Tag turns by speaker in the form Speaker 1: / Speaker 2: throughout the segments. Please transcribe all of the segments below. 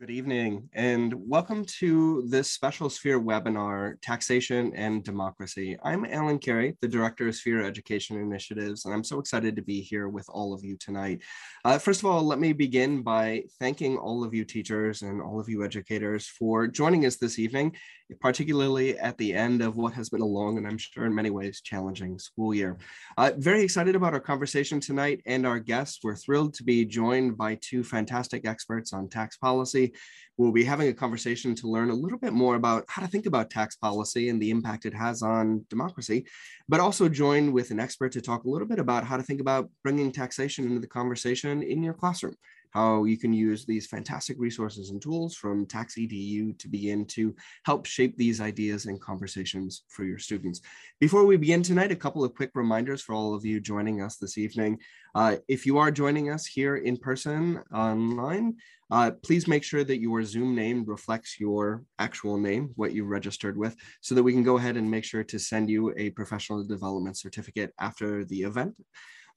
Speaker 1: Good evening and welcome to this special Sphere webinar, Taxation and Democracy. I'm Alan Carey, the Director of Sphere Education Initiatives, and I'm so excited to be here with all of you tonight. Uh, first of all, let me begin by thanking all of you teachers and all of you educators for joining us this evening, particularly at the end of what has been a long and I'm sure in many ways challenging school year. Uh, very excited about our conversation tonight and our guests. We're thrilled to be joined by two fantastic experts on tax policy We'll be having a conversation to learn a little bit more about how to think about tax policy and the impact it has on democracy, but also join with an expert to talk a little bit about how to think about bringing taxation into the conversation in your classroom how you can use these fantastic resources and tools from Tax EDU to begin to help shape these ideas and conversations for your students. Before we begin tonight, a couple of quick reminders for all of you joining us this evening. Uh, if you are joining us here in person online, uh, please make sure that your Zoom name reflects your actual name, what you registered with, so that we can go ahead and make sure to send you a professional development certificate after the event.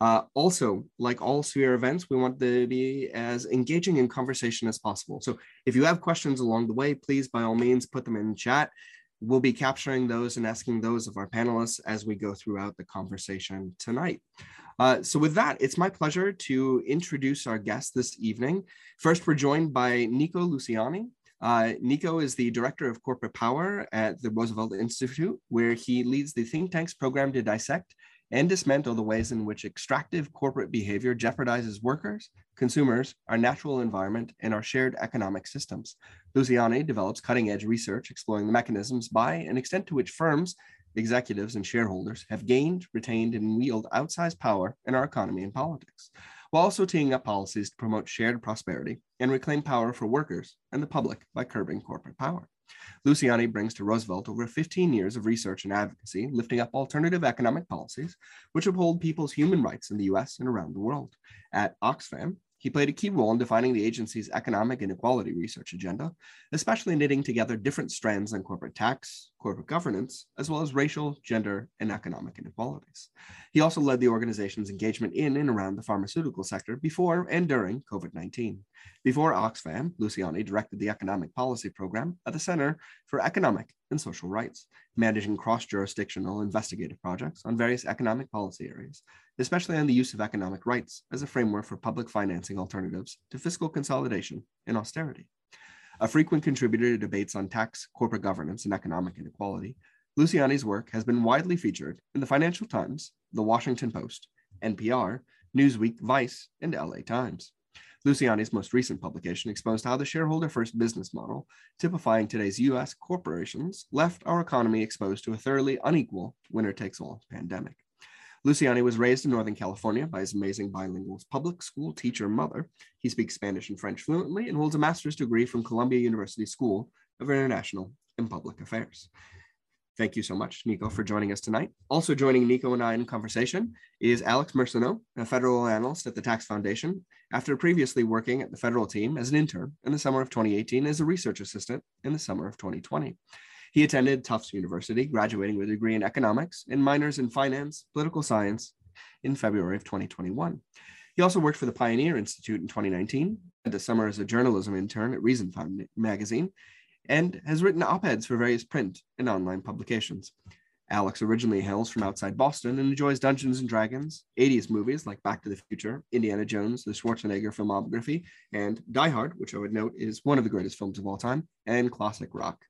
Speaker 1: Uh, also, like all Sphere events, we want to be as engaging in conversation as possible. So if you have questions along the way, please, by all means, put them in chat. We'll be capturing those and asking those of our panelists as we go throughout the conversation tonight. Uh, so with that, it's my pleasure to introduce our guest this evening. First, we're joined by Niko Lusiani. Uh, Niko is the Director of Corporate Power at the Roosevelt Institute, where he leads the think tank's program to dissect and dismantle the ways in which extractive corporate behavior jeopardizes workers, consumers, our natural environment, and our shared economic systems. Lusiani develops cutting edge research exploring the mechanisms by and extent to which firms executives, and shareholders have gained, retained, and wield outsized power in our economy and politics, while also teeing up policies to promote shared prosperity and reclaim power for workers and the public by curbing corporate power. Lusiani brings to Roosevelt over 15 years of research and advocacy, lifting up alternative economic policies which uphold people's human rights in the US and around the world. At Oxfam, he played a key role in defining the agency's economic inequality research agenda, especially knitting together different strands on corporate tax, corporate governance, as well as racial, gender, and economic inequalities. He also led the organization's engagement in and around the pharmaceutical sector before and during COVID 19. Before Oxfam, Lusiani directed the economic policy program at the Center for Economic and Social Rights, managing cross jurisdictional investigative projects on various economic policy areas, especially on the use of economic rights as a framework for public financing alternatives to fiscal consolidation and austerity. A frequent contributor to debates on tax, corporate governance, and economic inequality, Lusiani's work has been widely featured in the Financial Times, the Washington Post, NPR, Newsweek, Vice, and LA Times. Lusiani's most recent publication exposed how the shareholder first business model, typifying today's US corporations, left our economy exposed to a thoroughly unequal winner takes all pandemic. Lusiani was raised in Northern California by his amazing bilingual public school teacher mother. He speaks Spanish and French fluently and holds a master's degree from Columbia University School of International and Public Affairs. Thank you so much, Niko, for joining us tonight. Also joining Niko and I in conversation is Alex Muresianu, a federal analyst at the Tax Foundation, after previously working at the federal team as an intern in the summer of 2018 as a research assistant in the summer of 2020. He attended Tufts University, graduating with a degree in economics and minors in finance, political science in February of 2021. He also worked for the Pioneer Institute in 2019, spent a summer as a journalism intern at Reason magazine, and has written op-eds for various print and online publications. Alex originally hails from outside Boston and enjoys Dungeons and Dragons, 80s movies like Back to the Future, Indiana Jones, the Schwarzenegger filmography, and Die Hard, which I would note is one of the greatest films of all time, and classic rock.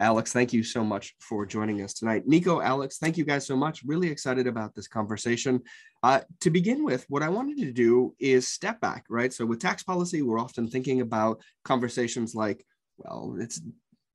Speaker 1: Alex, thank you so much for joining us tonight. Niko, Alex, thank you guys so much. Really excited about this conversation. Uh, to begin with, what I wanted to do is step back, right? So, with tax policy, we're often thinking about conversations like, well, it's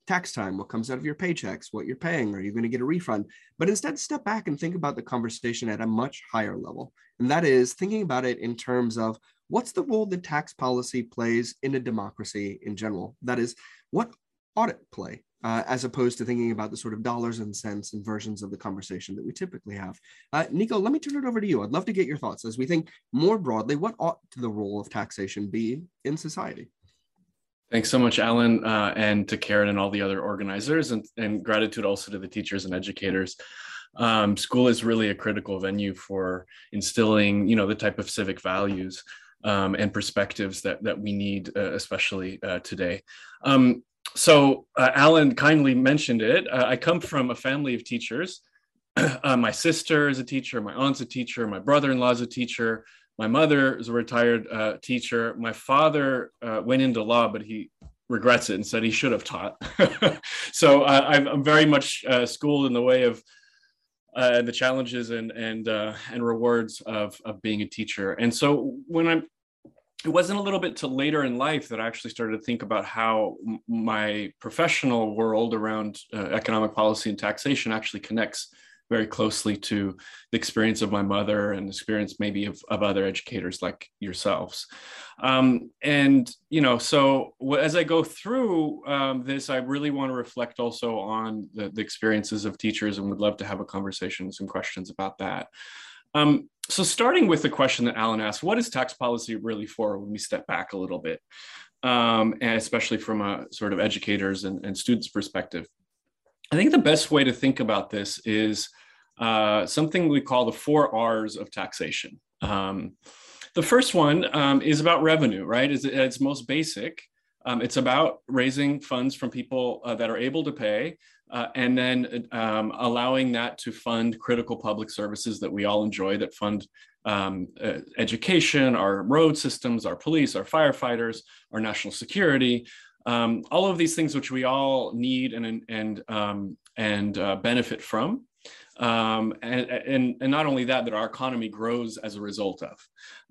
Speaker 1: tax time, what comes out of your paychecks, what you're paying, are you going to get a refund? But instead, step back and think about the conversation at a much higher level. And that is thinking about it in terms of what's the role that tax policy plays in a democracy in general? That is, what ought it play uh, as opposed to thinking about the sort of dollars and cents and versions of the conversation that we typically have. Uh, Nico, let me turn it over to you. I'd love to get your thoughts as we think more broadly what ought the role of taxation be in society?
Speaker 2: Thanks so much, Alan, uh, and to Karen and all the other organizers, and, and gratitude also to the teachers and educators. Um, school is really a critical venue for instilling, you know, the type of civic values um, and perspectives that that we need, uh, especially uh, today. Um, so uh, Alan kindly mentioned it. Uh, I come from a family of teachers. Uh, my sister is a teacher. My aunt's a teacher. My brother-in-law is a teacher. My mother is a retired uh, teacher. My father went into law, but he regrets it and said he should have taught. so I'm very much schooled in the way of uh, the challenges and and uh, and rewards of of being a teacher. And so when I'm, it wasn't a little bit till later in life that I actually started to think about how my professional world around uh, economic policy and taxation actually connects very closely to the experience of my mother and the experience maybe of, of other educators like yourselves. Um, and, you know, so as I go through um, this, I really want to reflect also on the, the, experiences of teachers and would love to have a conversation some questions about that. Um, so starting with the question that Alan asked, what is tax policy really for when we step back a little bit? Um, and especially from a sort of educators and, and students perspective. I think the best way to think about this is uh, something we call the four R's of taxation. Um, the first one um, is about revenue, right? It's, it's most basic. Um, it's about raising funds from people uh, that are able to pay uh, and then um, allowing that to fund critical public services that we all enjoy that fund um, uh, education, our road systems, our police, our firefighters, our national security, um, all of these things which we all need and and um, and uh, benefit from. Um, and, and, and not only that, that our economy grows as a result of.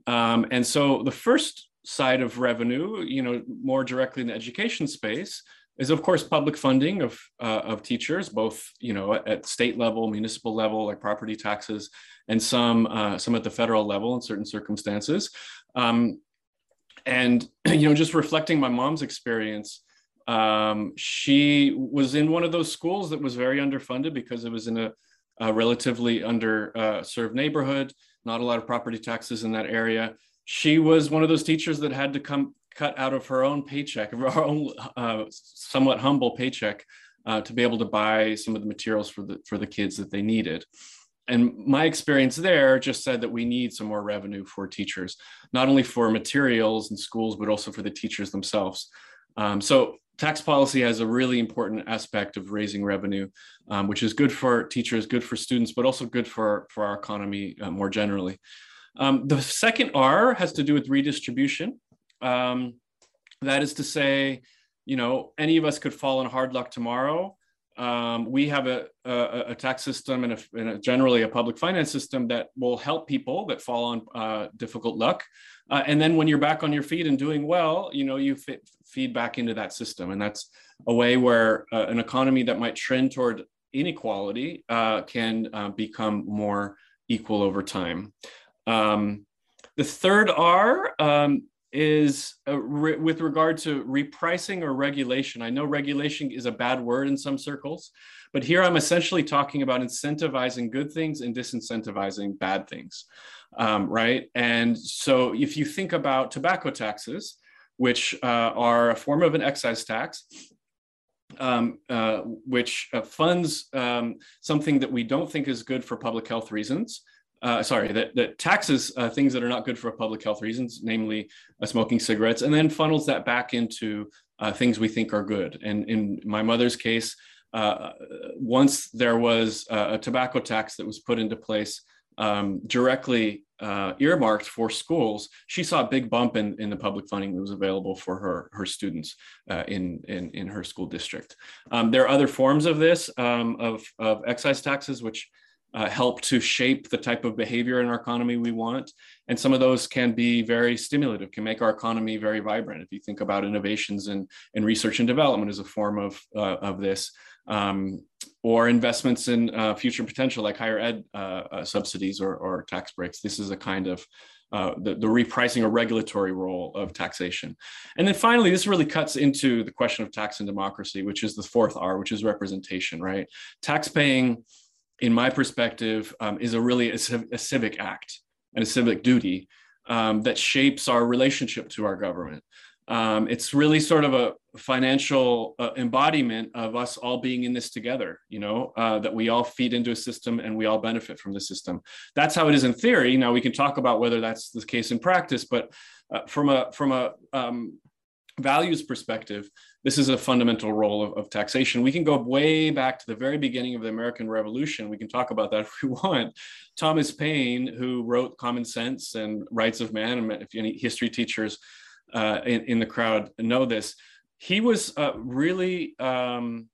Speaker 2: Um, and so the first side of revenue, you know, more directly in the education space, is of course public funding of uh, of teachers, both you know at state level, municipal level, like property taxes, and some uh, some at the federal level in certain circumstances. Um, and you know just reflecting my mom's experience um, she was in one of those schools that was very underfunded because it was in a, a relatively underserved uh, neighborhood not a lot of property taxes in that area. She was one of those teachers that had to come cut out of her own paycheck of her own uh, somewhat humble paycheck uh, to be able to buy some of the materials for the for the kids that they needed and my experience there just said that we need some more revenue for teachers, not only for materials and schools, but also for the teachers themselves. Um, so tax policy has a really important aspect of raising revenue, um, which is good for teachers, good for students, but also good for, for our economy uh, more generally. Um, the second R has to do with redistribution. Um, that is to say, you know, any of us could fall in hard luck tomorrow um, we have a, a, a tax system and, a, and a generally a public finance system that will help people that fall on uh, difficult luck. Uh, and then when you're back on your feet and doing well, you know, you fit, feed back into that system. And that's a way where uh, an economy that might trend toward inequality uh, can uh, become more equal over time. Um, the third R um, is uh, re- with regard to repricing or regulation. I know regulation is a bad word in some circles, but here I'm essentially talking about incentivizing good things and disincentivizing bad things, um, right? And so if you think about tobacco taxes, which uh, are a form of an excise tax, um, uh, which uh, funds um, something that we don't think is good for public health reasons, uh, sorry, that, that taxes uh, things that are not good for public health reasons, namely uh, smoking cigarettes, and then funnels that back into uh, things we think are good. And in my mother's case, uh, once there was a tobacco tax that was put into place um, directly uh, earmarked for schools, she saw a big bump in, in the public funding that was available for her, her students in, in, in her school district. Um, there are other forms of this, um, of, of excise taxes, which uh, help to shape the type of behavior in our economy we want. And some of those can be very stimulative, can make our economy very vibrant. If you think about innovations in, in research and development as a form of, uh, of this, um, or investments in uh, future potential like higher ed uh, uh, subsidies or, or, tax breaks. This is a kind of uh, the, the, repricing or regulatory role of taxation. And then finally, this really cuts into the question of tax and democracy, which is the fourth R, which is representation, right? Tax paying in my perspective, um, is a really a, a, civic act and a civic duty um, that shapes our relationship to our government. Um, it's really sort of a financial uh, embodiment of us all being in this together, you know, uh, that we all feed into a system and we all benefit from the system. That's how it is in theory. Now we can talk about whether that's the case in practice, but uh, from a from a um, values perspective, this is a fundamental role of, of, taxation. We can go way back to the very beginning of the American Revolution. We can talk about that if we want. Thomas Paine, who wrote Common Sense and Rights of Man, and if any history teachers uh, in, in, the crowd know this, he was uh, really, um,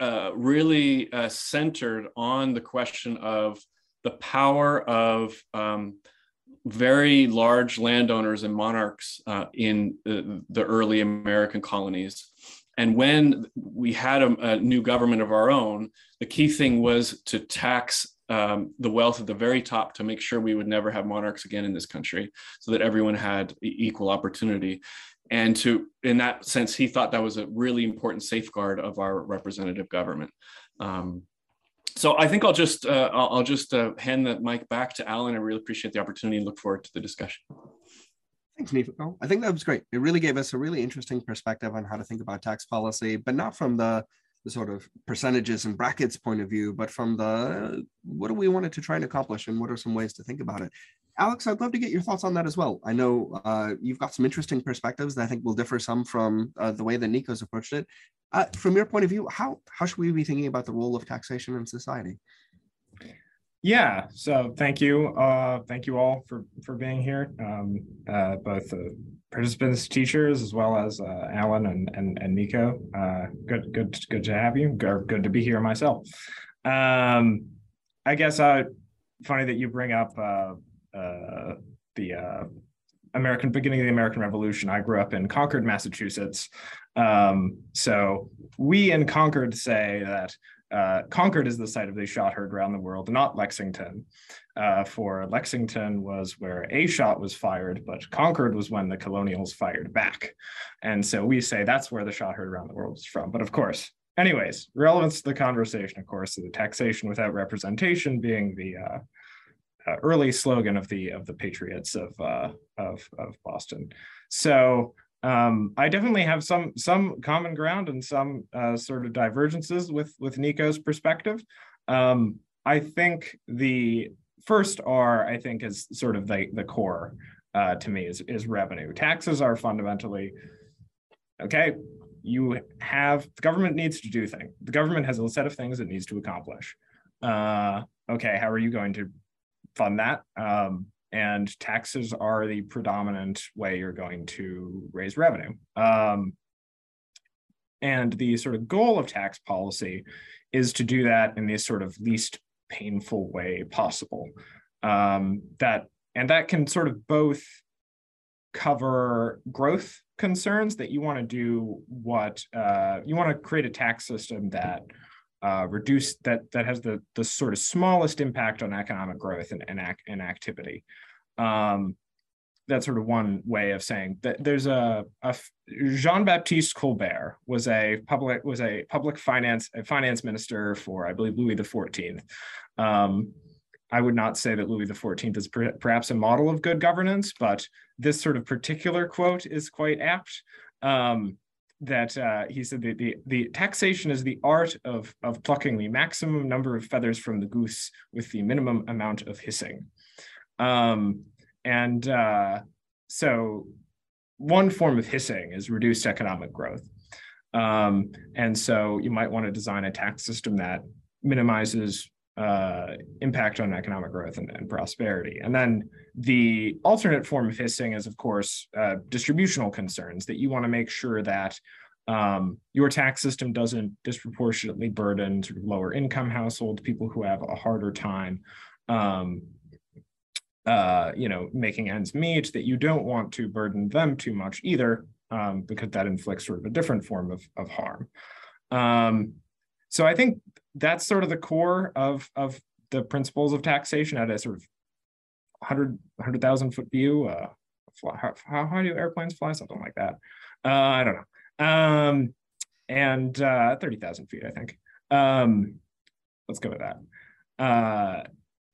Speaker 2: uh, really uh, centered on the question of the power of um, very large landowners and monarchs uh, in the, the, early American colonies. And when we had a, a, new government of our own, the key thing was to tax um, the wealth at the very top to make sure we would never have monarchs again in this country so that everyone had equal opportunity. And to, in that sense, he thought that was a really important safeguard of our representative government. Um, so I think I'll just uh, I'll, just uh, hand the mic back to Alan. I really appreciate the opportunity and look forward to the discussion.
Speaker 1: Thanks, Niko. I think that was great. It really gave us a really interesting perspective on how to think about tax policy, but not from the, the sort of percentages and brackets point of view, but from the what do we want it to try and accomplish and what are some ways to think about it. Alex, I'd love to get your thoughts on that as well. I know uh, you've got some interesting perspectives that I think will differ some from uh, the way that Niko's approached it. Uh, from your point of view, how how should we be thinking about the role of taxation in society?
Speaker 3: Yeah, so thank you, uh, thank you all for for being here, um, uh, both participants, teachers, as well as uh, Alan and and, and Niko. good, good, good to have you. Good, good to be here myself. Um, I guess funny that you bring up the uh, American beginning of the American Revolution. I grew up in Concord, Massachusetts. Um, so we in Concord say that uh, Concord is the site of the shot heard around the world, not Lexington. Uh, for Lexington was where a shot was fired, but Concord was when the colonials fired back. And so we say that's where the shot heard around the world is from. But of course, anyways, relevance to the conversation, of course, the taxation without representation being the uh, uh, early slogan of the of the Patriots of uh, of, of Boston. So um, I definitely have some some common ground and some uh, sort of divergences with with Niko's perspective. Um, I think the first R I think is sort of the the core uh, to me is is revenue. Taxes are fundamentally okay. You have the government needs to do things. The government has a set of things it needs to accomplish. Uh, okay, how are you going to fund that. Um, and taxes are the predominant way you're going to raise revenue. Um, and the sort of goal of tax policy is to do that in the sort of least painful way possible. Um, that and that can sort of both cover growth concerns that you want to do what uh, you want to create a tax system that uh, reduce that that has the the sort of smallest impact on economic growth and and, ac- and activity. Um, that's sort of one way of saying that there's a, a Jean Baptiste Colbert was a public was a public finance a finance minister for I believe Louis the Fourteenth. Um, I would not say that Louis the Fourteenth is per, perhaps a model of good governance, but this sort of particular quote is quite apt. Um, that uh, he said the, the, the taxation is the art of, of plucking the maximum number of feathers from the goose with the minimum amount of hissing. Um, and uh, so one form of hissing is reduced economic growth. Um, and so you might want to design a tax system that minimizes uh, impact on economic growth and, and, prosperity. And then the alternate form of hissing is, of course, uh, distributional concerns that you want to make sure that um, your tax system doesn't disproportionately burden sort of lower income households, people who have a harder time, um, uh, you know, making ends meet. That you don't want to burden them too much either, um, because that inflicts sort of a different form of of harm. Um, so I think that's sort of the core of of the principles of taxation at a sort of 100 100,000 foot view. Uh, fly, how, how high do airplanes fly? Something like that. Uh, I don't know. Um, and uh, 30,000 feet, I think. Um, let's go with that. Uh,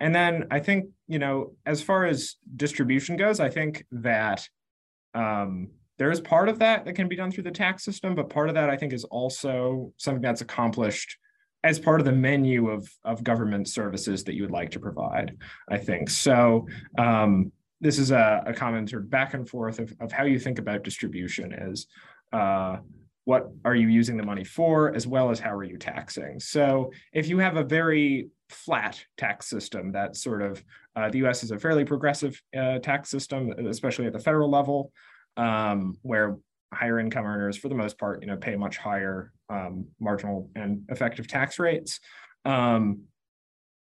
Speaker 3: and then I think, you know, as far as distribution goes, I think that um, there is part of that that can be done through the tax system, but part of that I think is also something that's accomplished as part of the menu of, of government services that you would like to provide, I think. So um, this is a, a common sort of back and forth of, of how you think about distribution is uh, what are you using the money for, as well as how are you taxing? So if you have a very flat tax system that sort of, uh, the US is a fairly progressive uh, tax system, especially at the federal level, um, where higher income earners, for the most part, you know, pay much higher um, marginal and effective tax rates. Um,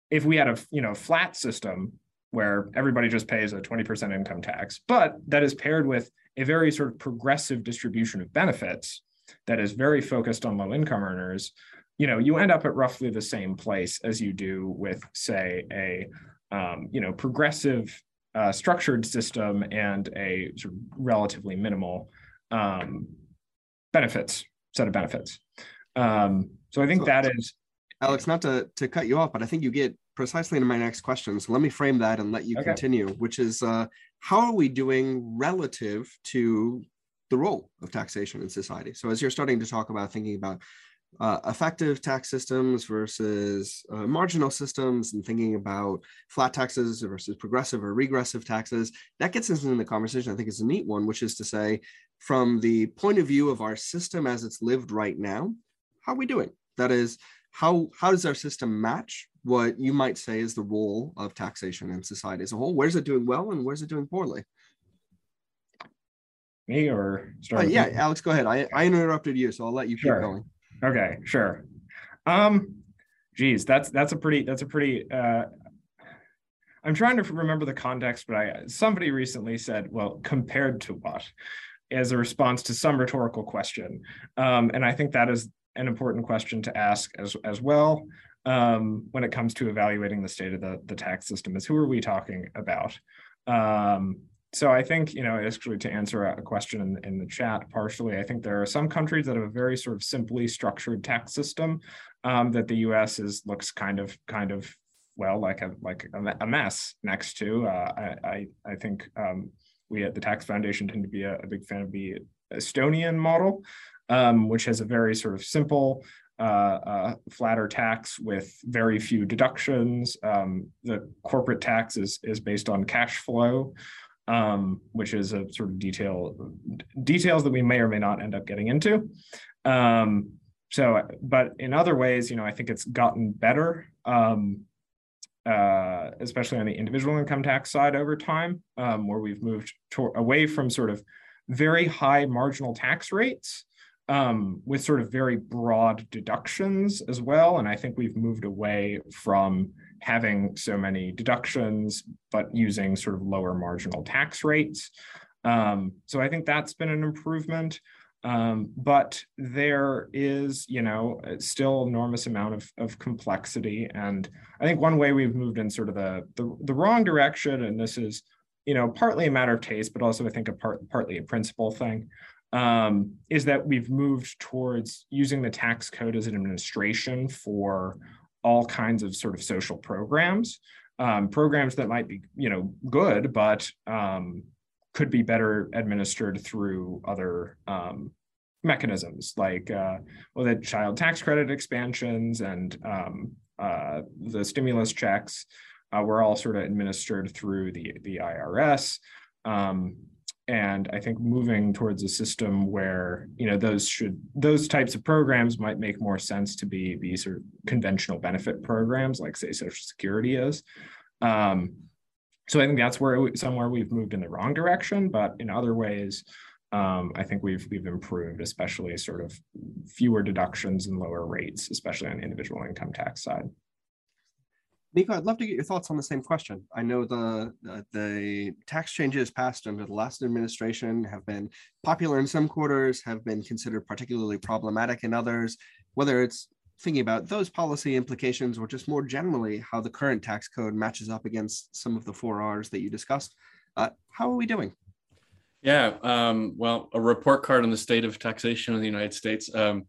Speaker 3: if we had a you know flat system where everybody just pays a 20% income tax, but that is paired with a very sort of progressive distribution of benefits that is very focused on low income earners, you know, you end up at roughly the same place as you do with, say, a um, you know progressive uh, structured system and a sort of relatively minimal um, benefits set of benefits. Um, so I think so, that is
Speaker 1: Alex. Not to to cut you off, but I think you get precisely into my next question. So let me frame that and let you okay. continue, which is uh, how are we doing relative to the role of taxation in society? So as you're starting to talk about thinking about uh, effective tax systems versus uh, marginal systems and thinking about flat taxes versus progressive or regressive taxes that gets us into the conversation i think is a neat one which is to say from the point of view of our system as it's lived right now how are we doing that is how how does our system match what you might say is the role of taxation in society as a whole where's it doing well and where's it doing poorly
Speaker 3: me or
Speaker 1: uh, yeah alex go ahead I, I interrupted you so i'll let you sure. keep going
Speaker 3: Okay, sure. Um, geez, that's that's a pretty that's a pretty. Uh, I'm trying to remember the context, but I somebody recently said, "Well, compared to what?" as a response to some rhetorical question, um, and I think that is an important question to ask as as well um, when it comes to evaluating the state of the the tax system. Is who are we talking about? Um, so I think, you know, actually to answer a question in, in, the chat partially, I think there are some countries that have a very sort of simply structured tax system um, that the U.S. is looks kind of kind of well like a like a, mess next to. Uh, I, I, I think um, we at the Tax Foundation tend to be a, a big fan of the Estonian model, um, which has a very sort of simple uh, uh, flatter tax with very few deductions. Um, the corporate tax is, is based on cash flow um, which is a sort of detail details that we may or may not end up getting into. Um, so, but in other ways, you know, I think it's gotten better, um, uh, especially on the individual income tax side over time, um, where we've moved to, away from sort of very high marginal tax rates um, with sort of very broad deductions as well. And I think we've moved away from having so many deductions, but using sort of lower marginal tax rates. Um, so I think that's been an improvement. Um, but there is, you know, still enormous amount of, of complexity. And I think one way we've moved in sort of the, the, the wrong direction, and this is, you know, partly a matter of taste, but also I think a part, partly a principle thing, um, is that we've moved towards using the tax code as an administration for all kinds of sort of social programs, um, programs that might be, you know, good, but um, could be better administered through other um, mechanisms like uh, well, the child tax credit expansions and um, uh, the stimulus checks uh, were all sort of administered through the the IRS. Um, and i think moving towards a system where you know those should those types of programs might make more sense to be be sort of conventional benefit programs like say social security is. Um, so i think that's where somewhere we've moved in the wrong direction but in other ways um, i think we've we've improved especially sort of fewer deductions and lower rates especially on the individual income tax side
Speaker 1: Niko, I'd love to get your thoughts on the same question. I know the, the, the tax changes passed under the last administration have been popular in some quarters, have been considered particularly problematic in others. Whether it's thinking about those policy implications or just more generally how the current tax code matches up against some of the four R's that you discussed, uh, how are we doing?
Speaker 2: Yeah, um, well, a report card on the state of taxation in the United States. Um,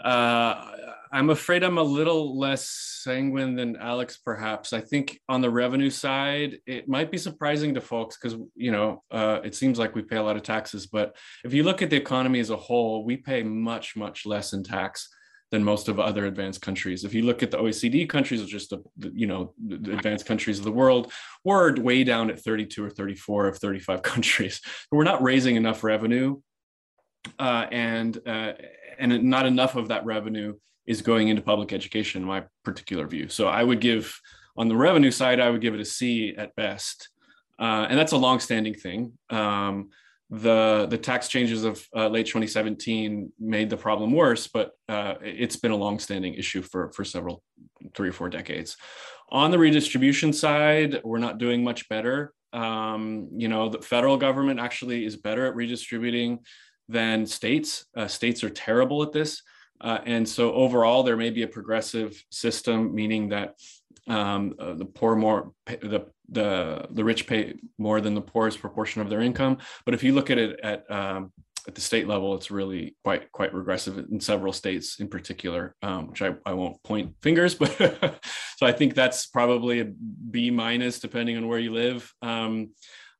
Speaker 2: Uh, I'm afraid I'm a little less sanguine than Alex, perhaps. I think on the revenue side, it might be surprising to folks because, you know, uh, it seems like we pay a lot of taxes. But if you look at the economy as a whole, we pay much, much less in tax than most of other advanced countries. If you look at the OECD countries, or just the, you know the advanced countries of the world, we're way down at 32 or 34 of 35 countries. We're not raising enough revenue, uh, and uh, and not enough of that revenue is going into public education. In my particular view, so I would give on the revenue side, I would give it a C at best, uh, and that's a long-standing thing. Um, the the tax changes of uh, late 2017 made the problem worse, but uh, it's been a long-standing issue for for several three or four decades. On the redistribution side, we're not doing much better. Um, you know, the federal government actually is better at redistributing than states. Uh, states are terrible at this. Uh, and so overall, there may be a progressive system, meaning that um, uh, the poor more the the the rich pay more than the poorest proportion of their income. But if you look at it at um, at the state level, it's really quite quite regressive in several states in particular, um, which I, I won't point fingers, but so I think that's probably a B minus depending on where you live. Um,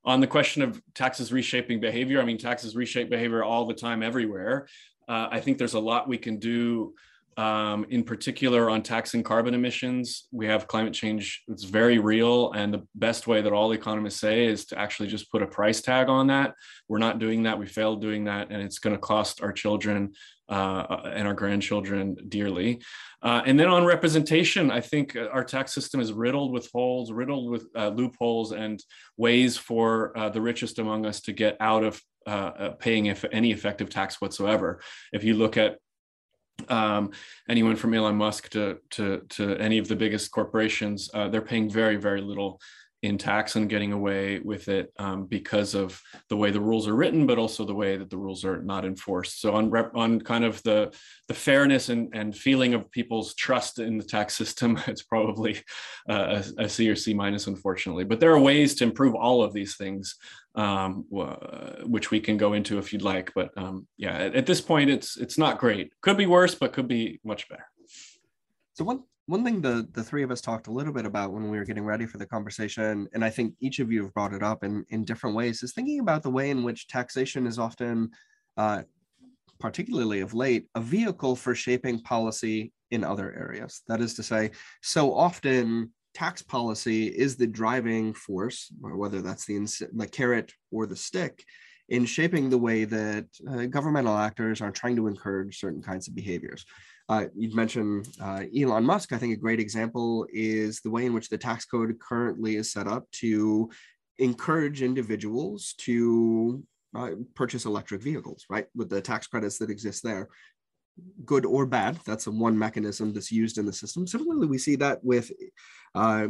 Speaker 2: on the question of taxes reshaping behavior, I mean taxes reshape behavior all the time everywhere. Uh, I think there's a lot we can do um, in particular on taxing carbon emissions. We have climate change, it's very real. And the best way that all economists say is to actually just put a price tag on that. We're not doing that. We failed doing that. And it's going to cost our children uh, and our grandchildren dearly. Uh, and then on representation, I think our tax system is riddled with holes, riddled with uh, loopholes and ways for uh, the richest among us to get out of uh, uh, paying if any effective tax whatsoever. If you look at um, anyone from Elon Musk to to to any of the biggest corporations, uh, they're paying very very little in tax and getting away with it um, because of the way the rules are written, but also the way that the rules are not enforced. So on rep, on kind of the the fairness and, and feeling of people's trust in the tax system, it's probably uh, a, a C or C minus, unfortunately. But there are ways to improve all of these things, um, which we can go into if you'd like. But um, yeah, at, at this point, it's it's not great. Could be worse, but could be much better.
Speaker 1: So one one thing the the three of us talked a little bit about when we were getting ready for the conversation and i think each of you have brought it up in in different ways is thinking about the way in which taxation is often uh, particularly of late a vehicle for shaping policy in other areas that is to say so often tax policy is the driving force whether that's the the carrot or the stick in shaping the way that uh, governmental actors are trying to encourage certain kinds of behaviors uh, you'd mentioned uh, Elon Musk. I think a great example is the way in which the tax code currently is set up to encourage individuals to uh, purchase electric vehicles, right? With the tax credits that exist there, good or bad. That's one mechanism that's used in the system. Similarly, we see that with uh,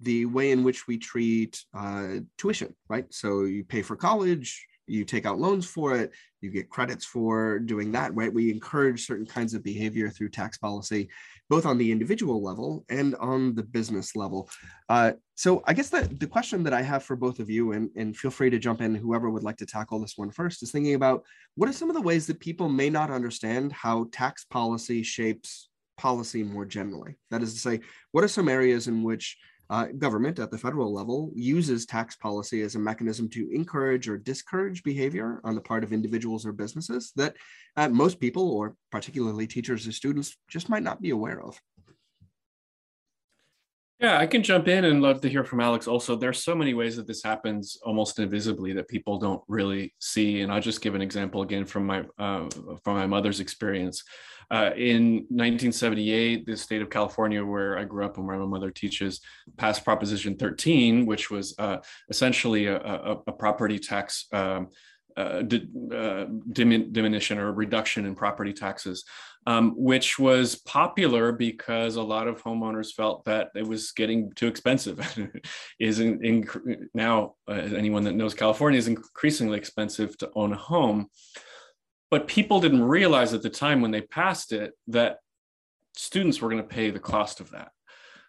Speaker 1: the way in which we treat uh, tuition, right? So you pay for college, you take out loans for it you get credits for doing that right? We encourage certain kinds of behavior through tax policy both on the individual level and on the business level. Uh, so i guess the, the question that i have for both of you and, and feel free to jump in whoever would like to tackle this one first is thinking about what are some of the ways that people may not understand how tax policy shapes policy more generally? That is to say what are some areas in which uh, government at the federal level uses tax policy as a mechanism to encourage or discourage behavior on the part of individuals or businesses that uh, most people, or particularly teachers or students, just might not be aware of.
Speaker 2: Yeah, I can jump in and love to hear from Alex. Also, there's so many ways that this happens almost invisibly that people don't really see. And I'll just give an example again from my uh, from my mother's experience. Uh, in 1978, the state of California, where I grew up and where my mother teaches, passed Proposition 13, which was uh, essentially a, a, a, property tax um, uh, di- uh, dimin- diminution or reduction in property taxes, um, which was popular because a lot of homeowners felt that it was getting too expensive. is in, in, now uh, anyone that knows California is increasingly expensive to own a home. But people didn't realize at the time when they passed it that students were going to pay the cost of that.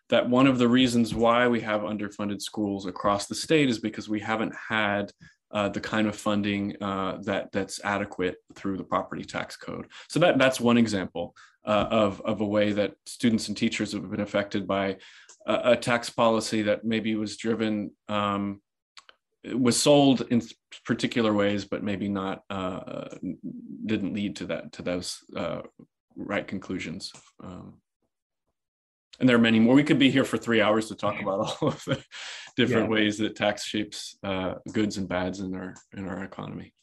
Speaker 2: That one of the reasons why we have underfunded schools across the state is because we haven't had uh, the kind of funding uh, that that's adequate through the property tax code. So that that's one example uh, of of a way that students and teachers have been affected by a, a tax policy that maybe was driven um, was sold in particular ways, but maybe not uh, didn't lead to that to those uh, right conclusions. Um, and there are many more. We could be here for three hours to talk about all of the different yeah. ways that tax shapes uh, goods and bads in our in our economy.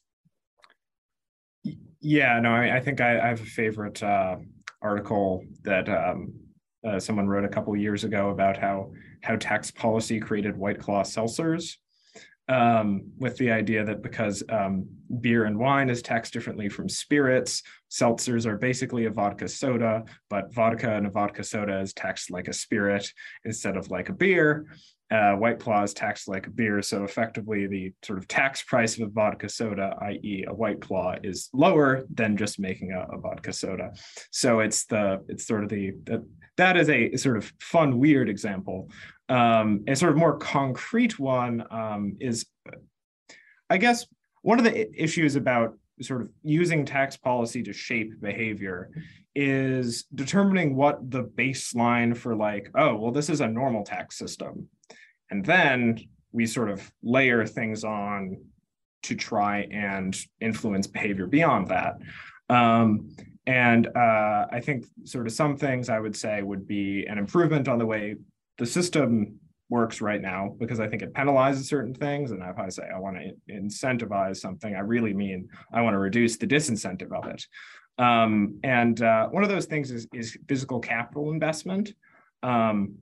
Speaker 3: Yeah, no, I, I think I, I, have a favorite uh, article that um, uh, someone wrote a couple years ago about how how tax policy created White Claw seltzers, um, with the idea that because um, beer and wine is taxed differently from spirits, seltzers are basically a vodka soda, but vodka and a vodka soda is taxed like a spirit instead of like a beer. Uh, White Claw is taxed like a beer, so effectively the sort of tax price of a vodka soda, i.e., a White Claw, is lower than just making a, a vodka soda. So it's the it's sort of the, the that is a sort of fun, weird example. Um, a sort of more concrete one um, is, I guess, one of the issues about sort of using tax policy to shape behavior is determining what the baseline for like, oh, well, this is a normal tax system. And then we sort of layer things on to try and influence behavior beyond that. Um, and uh, I think sort of some things I would say would be an improvement on the way the system works right now, because I think it penalizes certain things. And if I say I want to incentivize something, I really mean I want to reduce the disincentive of it. Um, and uh, one of those things is, is physical capital investment. Um,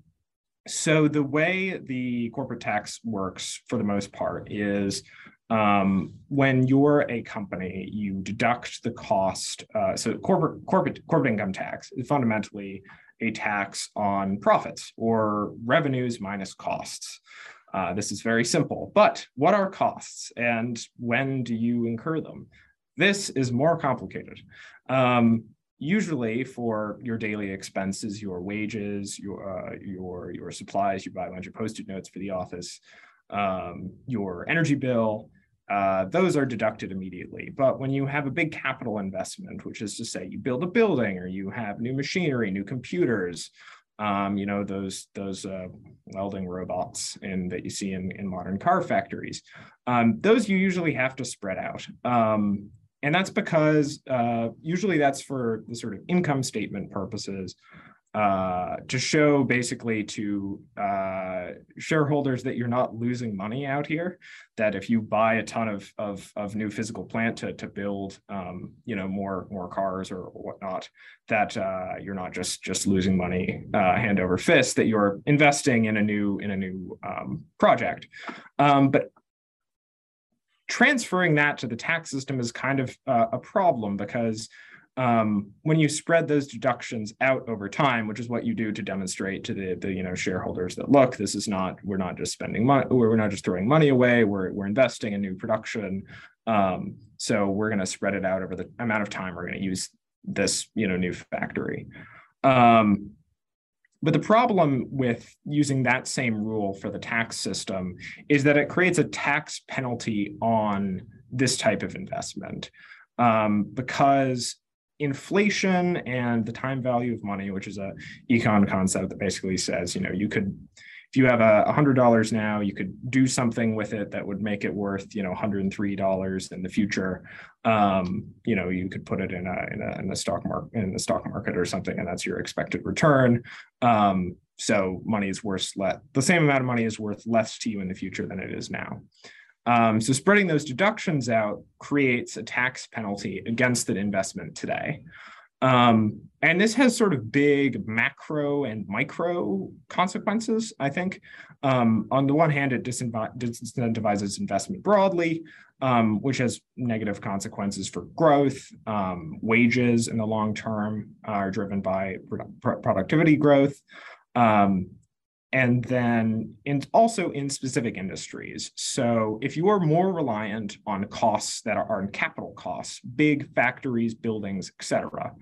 Speaker 3: so the way the corporate tax works for the most part is um, when you're a company, you deduct the cost. Uh, so corporate corporate corporate income tax is fundamentally a tax on profits or revenues minus costs. Uh, this is very simple. But what are costs, and when do you incur them? This is more complicated. Um, usually, for your daily expenses, your wages, your uh, your your supplies, you buy a bunch of post-it notes for the office, um, your energy bill uh, those are deducted immediately. But when you have a big capital investment, which is to say you build a building or you have new machinery, new computers, um, you know, those those uh, welding robots in, that you see in, in modern car factories, um, those you usually have to spread out. Um, and that's because uh, usually that's for the sort of income statement purposes uh, to show basically to uh, shareholders that you're not losing money out here. That if you buy a ton of of, of new physical plant to to build, um, you know, more more cars or whatnot, that uh, you're not just just losing money uh, hand over fist. That you're investing in a new in a new um, project. Um, but transferring that to the tax system is kind of uh, a problem because um, when you spread those deductions out over time, which is what you do to demonstrate to the, the you know shareholders that look, this is not we're not just spending money, we're not just throwing money away, we're we're investing in new production. Um, so we're going to spread it out over the amount of time we're going to use this you know new factory. Um, but the problem with using that same rule for the tax system is that it creates a tax penalty on this type of investment um, because inflation and the time value of money, which is a econ concept that basically says, you know, you could, if you have a hundred dollars now, you could do something with it that would make it worth, you know, $103 in the future. Um, you know, you could put it in a, in a, in a stock market, in the stock market or something, and that's your expected return. Um, so money is worth let the same amount of money is worth less to you in the future than it is now. Um, so spreading those deductions out creates a tax penalty against that investment today. Um, and this has sort of big macro and micro consequences, I think. Um, on the one hand, it disincentivizes investment broadly, um, which has negative consequences for growth. Um, wages in the long term are driven by productivity growth. Um, and then in also in specific industries. So if you are more reliant on costs that are, on capital costs, big factories, buildings, et cetera,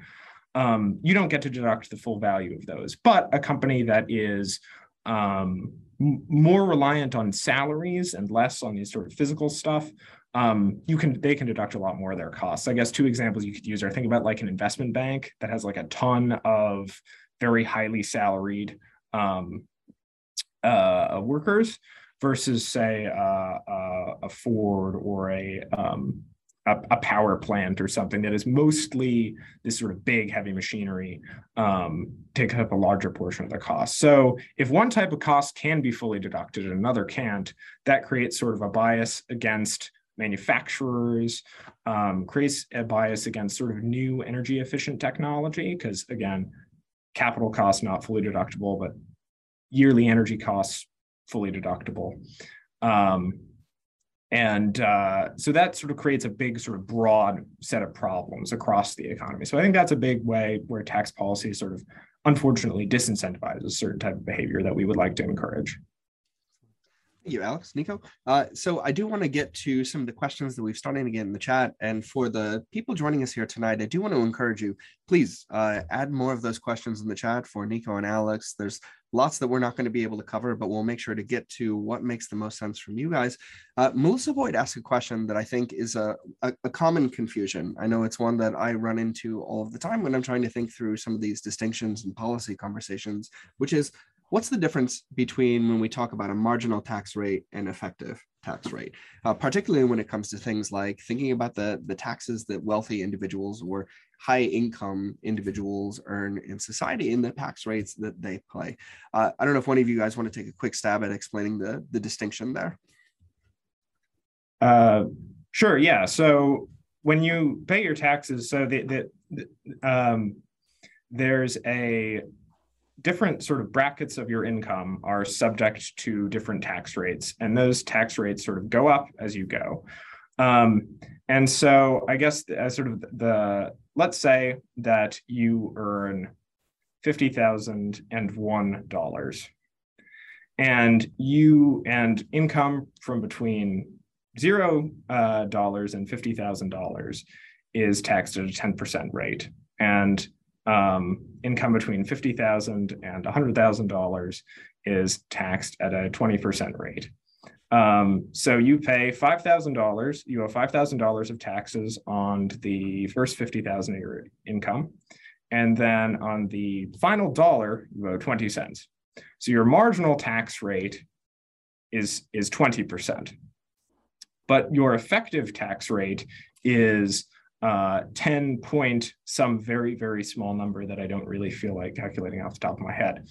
Speaker 3: um, you don't get to deduct the full value of those. But a company that is um, more reliant on salaries and less on these sort of physical stuff, um, you can they can deduct a lot more of their costs. I guess two examples you could use are think about like an investment bank that has like a ton of very highly salaried um, uh, workers versus say uh, uh, a Ford or a, um, a, a power plant or something that is mostly this sort of big heavy machinery um, takes up a larger portion of the cost. So if one type of cost can be fully deducted and another can't, that creates sort of a bias against manufacturers, um, creates a bias against sort of new energy efficient technology, because again, capital costs not fully deductible, but yearly energy costs fully deductible. Um, and uh, so that sort of creates a big sort of broad set of problems across the economy. So I think that's a big way where tax policy sort of unfortunately disincentivizes a certain type of behavior that we would like to encourage Thank
Speaker 1: you, Alex, Niko. Uh, so I do want to get to some of the questions that we've started to get in the chat. And for the people joining us here tonight, I do want to encourage you, please uh, add more of those questions in the chat for Niko and Alex. There's lots that we're not going to be able to cover, but we'll make sure to get to what makes the most sense from you guys. Uh, Melissa Boyd asked a question that I think is a, a, a common confusion. I know it's one that I run into all of the time when I'm trying to think through some of these distinctions and policy conversations, which is what's the difference between when we talk about a marginal tax rate and effective tax rate, uh, particularly when it comes to things like thinking about the, the taxes that wealthy individuals or high income individuals earn in society in the tax rates that they pay. Uh, I don't know if one of you guys want to take a quick stab at explaining the, the distinction there.
Speaker 3: Uh, sure, yeah. So when you pay your taxes, so the, the, the um, there's a different sort of brackets of your income are subject to different tax rates, and those tax rates sort of go up as you go. Um, and so, I guess as sort of the let's say that you earn fifty thousand and one dollars, and you and income from between zero uh, dollars and fifty thousand dollars is taxed at a ten percent rate, and um, income between 50,000 and $100,000 is taxed at a 20% rate. Um, so you pay $5,000, you owe $5,000 of taxes on the first 50,000 of your income. And then on the final dollar, you owe 20 cents. So your marginal tax rate is, is 20%. But your effective tax rate is uh, 10 point some very, very small number that I don't really feel like calculating off the top of my head.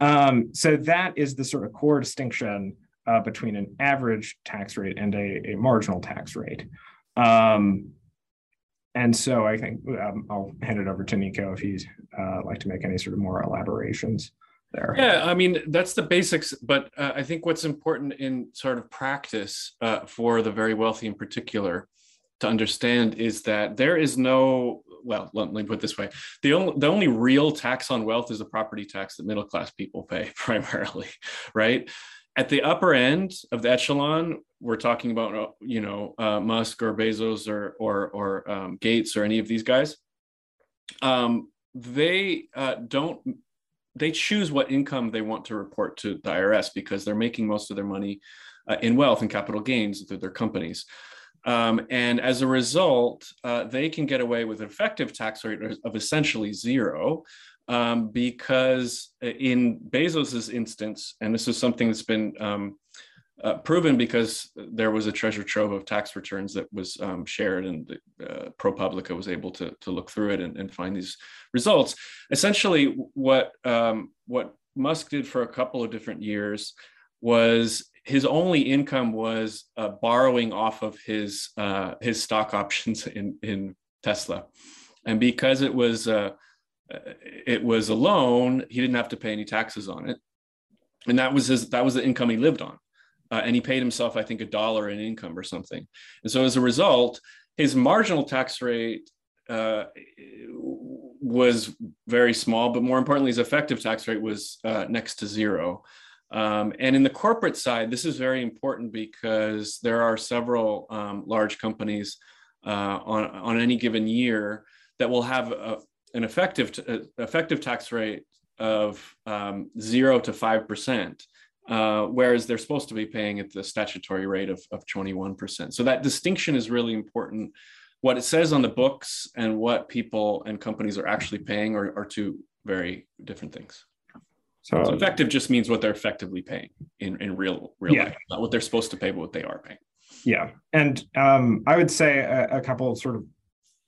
Speaker 3: Um, so that is the sort of core distinction uh, between an average tax rate and a, a marginal tax rate. Um, and so I think um, I'll hand it over to Niko if he'd uh, like to make any sort of more elaborations there.
Speaker 2: Yeah, I mean, that's the basics. But uh, I think what's important in sort of practice uh, for the very wealthy in particular to understand is that there is no well let me put this way the only the only real tax on wealth is the property tax that middle class people pay primarily right at the upper end of the echelon we're talking about uh, you know uh, musk or bezos or or or um, gates or any of these guys um, they uh, don't they choose what income they want to report to the irs because they're making most of their money uh, in wealth and capital gains through their companies. Um, and as a result, uh, they can get away with an effective tax rate of essentially zero um, because in Bezos's instance, and this is something that's been um, uh, proven because there was a treasure trove of tax returns that was um, shared and uh, ProPublica was able to, to look through it and, and find these results. Essentially what, um, what Musk did for a couple of different years was his only income was uh, borrowing off of his uh, his stock options in in Tesla, and because it was uh, it was a loan, he didn't have to pay any taxes on it, and that was his that was the income he lived on, uh, and he paid himself I think a dollar in income or something, and so as a result, his marginal tax rate uh, was very small, but more importantly, his effective tax rate was uh, next to zero. Um, and in the corporate side, this is very important because there are several um, large companies uh, on, on any given year that will have a, an effective, t- uh, effective tax rate of um, zero to 5%. uh, whereas they're supposed to be paying at the statutory rate of, of 21%. So that distinction is really important. What it says on the books and what people and companies are actually paying are, are two very different things. So, so, effective just means what they're effectively paying in, in real real yeah. life, not what they're supposed to pay, but what they are paying.
Speaker 3: Yeah, and um, I would say a, a couple of sort of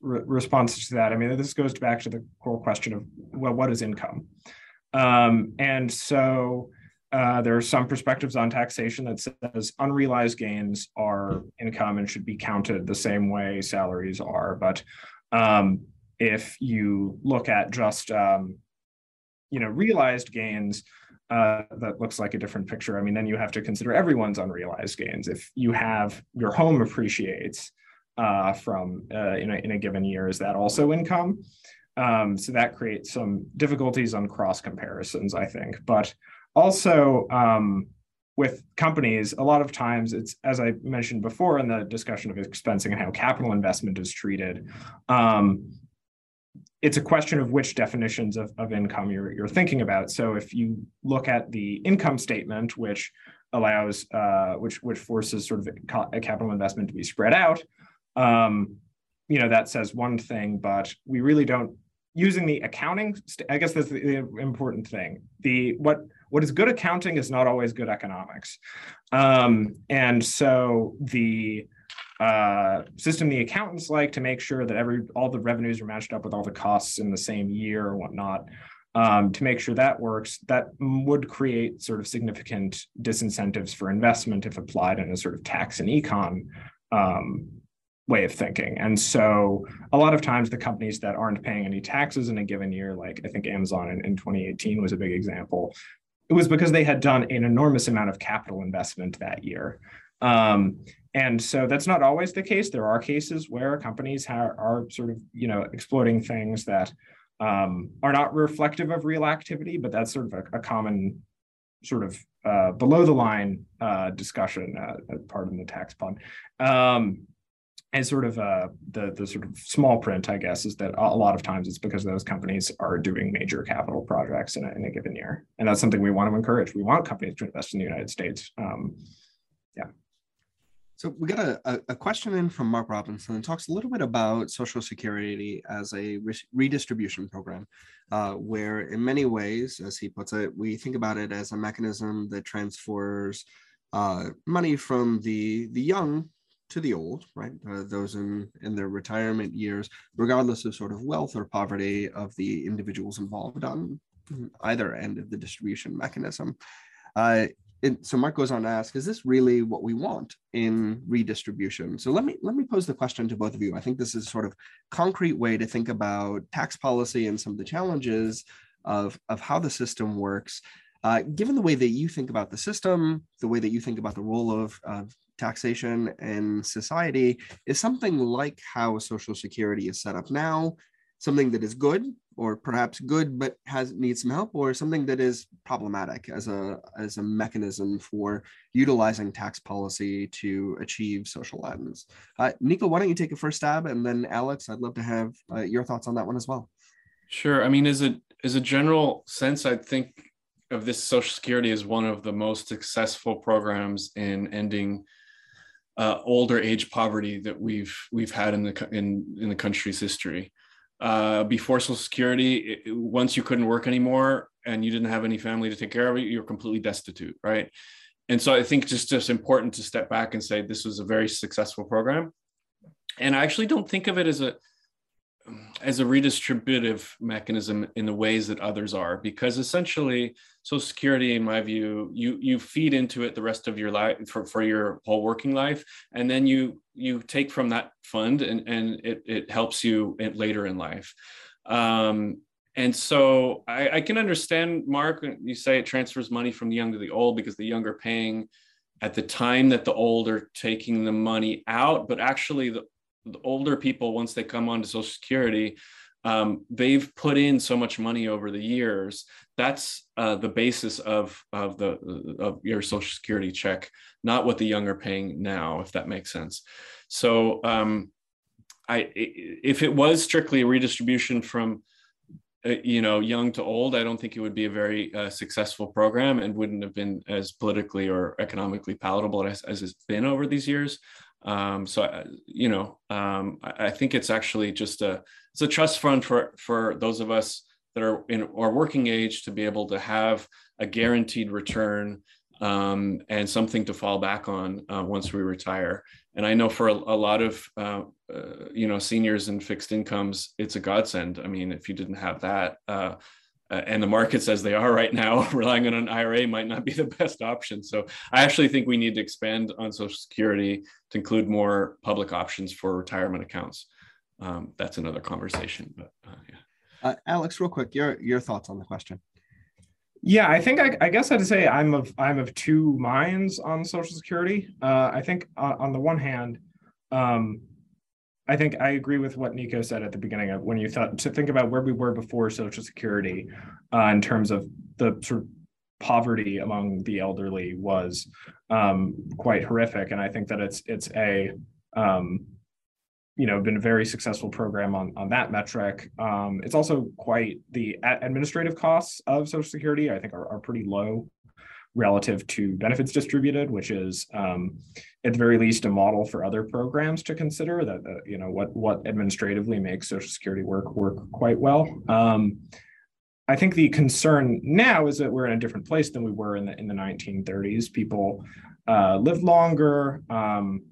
Speaker 3: re- responses to that. I mean, this goes back to the core question of well, what is income? Um, and so uh, there are some perspectives on taxation that says unrealized gains are income and should be counted the same way salaries are. But um, if you look at just um, you know realized gains, uh, that looks like a different picture. I mean, then you have to consider everyone's unrealized gains. If you have your home appreciates uh, from uh, in, a, in a given year, is that also income? Um, so that creates some difficulties on cross comparisons, I think. But also um, with companies, a lot of times it's as I mentioned before in the discussion of expensing and how capital investment is treated. Um, it's a question of which definitions of, of income you're, you're thinking about. So if you look at the income statement, which allows, uh, which which forces sort of a capital investment to be spread out, um, you know that says one thing, but we really don't using the accounting. I guess that's the, important thing. The what what is good accounting is not always good economics, um, and so the uh, system the accountants like to make sure that every all the revenues are matched up with all the costs in the same year or whatnot. Um, to make sure that works, that would create sort of significant disincentives for investment if applied in a sort of tax and econ um, way of thinking. And so a lot of times the companies that aren't paying any taxes in a given year, like I think Amazon in, in 2018 was a big example, it was because they had done an enormous amount of capital investment that year. Um, and so that's not always the case. There are cases where companies ha- are sort of, you know, exploiting things that um, are not reflective of real activity, but that's sort of a, a common sort of uh, below the line uh, discussion, uh, pardon the tax pun. Um, and sort of uh, the the sort of small print, I guess, is that a lot of times it's because those companies are doing major capital projects in a, in a given year, and that's something we want to encourage. We want companies to invest in the United States. Um, yeah.
Speaker 1: So we got a, a question in from Mark Robinson and talks a little bit about Social Security as a re- redistribution program, uh, where in many ways, as he puts it, we think about it as a mechanism that transfers uh, money from the the young to the old, right? Uh, those in in their retirement years, regardless of sort of wealth or poverty of the individuals involved on either end of the distribution mechanism. Uh, it, so Mark goes on to ask, is this really what we want in redistribution? So let me let me pose the question to both of you. I think this is sort of concrete way to think about tax policy and some of the challenges of, of how the system works. Uh, given the way that you think about the system, the way that you think about the role of, of taxation in society, is something like how Social Security is set up now, something that is good or perhaps good but has needs some help or something that is problematic as a as a mechanism for utilizing tax policy to achieve social ends. Uh, niko why don't you take a first stab and then alex i'd love to have uh, your thoughts on that one as well.
Speaker 2: Sure. I mean as a as a general sense i think of this social security as one of the most successful programs in ending uh, older age poverty that we've we've had in the in in the country's history uh, before Social Security, it, once you couldn't work anymore and you didn't have any family to take care of you're completely destitute, right? And so I think just just important to step back and say this was a very successful program. And I actually don't think of it as a as a redistributive mechanism in the ways that others are because essentially social security in my view you you feed into it the rest of your life for, for your whole working life and then you you take from that fund and and it, it helps you later in life. Um, and so I, I can understand mark you say it transfers money from the young to the old because the younger paying at the time that the old are taking the money out but actually the the older people once they come onto social security um, they've put in so much money over the years that's uh, the basis of of the of your social security check not what the young are paying now if that makes sense so um, i if it was strictly a redistribution from uh, you know, young to old, I don't think it would be a very uh, successful program and wouldn't have been as politically or economically palatable as, as it's been over these years. Um, so, uh, you know, um, I, I, think it's actually just a it's a trust fund for for those of us that are in our working age to be able to have a guaranteed return um, and something to fall back on uh, once we retire. And I know for a, a lot of uh, uh, you know seniors and fixed incomes, it's a godsend. I mean, if you didn't have that, uh, uh, and the markets as they are right now, relying on an IRA might not be the best option. So I actually think we need to expand on Social Security to include more public options for retirement accounts. Um, that's another conversation, but uh,
Speaker 1: yeah. Alex, real quick, your your thoughts on the question.
Speaker 3: Yeah, I think I, I, guess I'd say I'm of I'm of two minds on Social Security. Uh, I think uh, on the one hand, um, I think I agree with what Niko said at the beginning of when you thought to think about where we were before Social Security, uh, in terms of the sort of poverty among the elderly was um, quite horrific, and I think that it's it's a um, you know been a very successful program on on that metric. Um, it's also quite the administrative costs of Social Security. I think are, are pretty low relative to benefits distributed, which is um, at the very least a model for other programs to consider. That uh, you know what what administratively makes Social Security work work quite well. Um, I think the concern now is that we're in a different place than we were in the in the 1930s. People uh, lived longer. Um,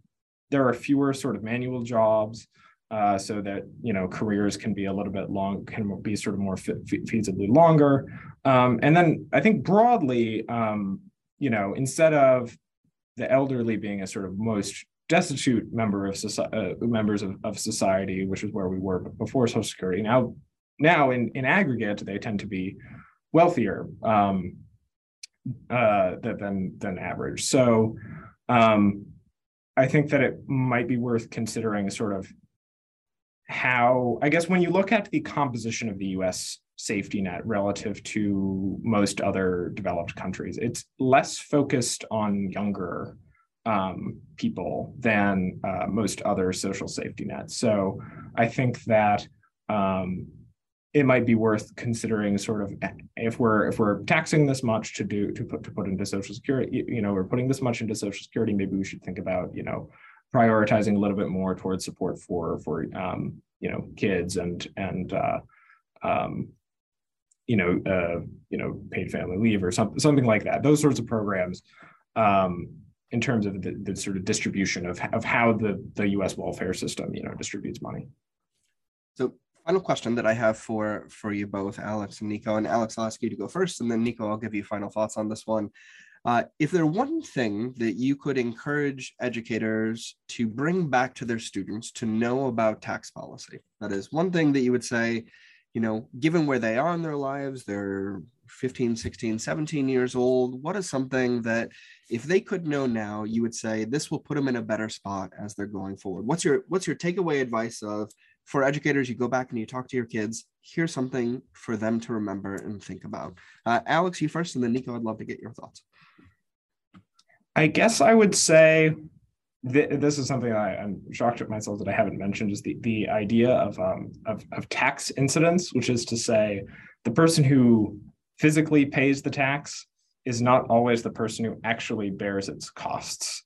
Speaker 3: there are fewer sort of manual jobs uh, so that you know careers can be a little bit long can be sort of more feasibly longer um, and then i think broadly um, you know instead of the elderly being a sort of most destitute member of society uh, members of, of society which is where we were before social security now now in, in aggregate they tend to be wealthier um, uh, than than average. So um, I think that it might be worth considering sort of how, I guess, when you look at the composition of the US safety net relative to most other developed countries, it's less focused on younger um, people than uh, most other social safety nets. So I think that um, it might be worth considering sort of if we're if we're taxing this much to do to put to put into social security you know we're putting this much into social security maybe we should think about you know prioritizing a little bit more towards support for for um, you know kids and and uh, um, you know uh, you know paid family leave or something something like that those sorts of programs um, in terms of the, the sort of distribution of, of how the the U.S. welfare system you know distributes money.
Speaker 1: So final question that I have for for you both, Alex and Niko. And Alex, I'll ask you to go first, and then Niko, I'll give you final thoughts on this one. Uh, if there one thing that you could encourage educators to bring back to their students to know about tax policy, that is one thing that you would say, you know, given where they are in their lives, they're 15, 16, 17 years old, what is something that if they could know now, you would say this will put them in a better spot as they're going forward? What's your what's your takeaway advice of for educators, you go back and you talk to your kids. Here's something for them to remember and think about. Uh, Alex, you first, and then Niko, I'd love to get your thoughts.
Speaker 3: I guess I would say th- this is something I, am shocked at myself that I haven't mentioned is the, the idea of, um, of, of tax incidence, which is to say the person who physically pays the tax is not always the person who actually bears its costs.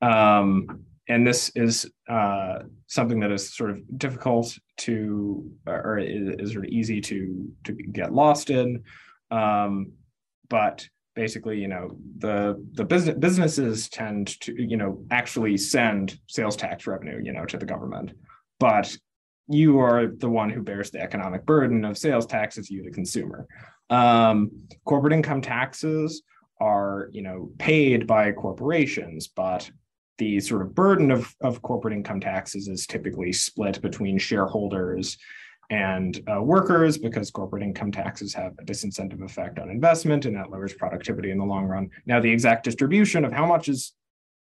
Speaker 3: Um, and this is uh, something that is sort of difficult to or is, is, sort of easy to to get lost in um, but basically you know the the business businesses tend to you know actually send sales tax revenue you know to the government. But you are the one who bears the economic burden of sales taxes you the consumer. Um, corporate income taxes are you know paid by corporations but the sort of burden of, of corporate income taxes is typically split between shareholders and uh, workers because corporate income taxes have a disincentive effect on investment and that lowers productivity in the long run. Now, the exact distribution of how much is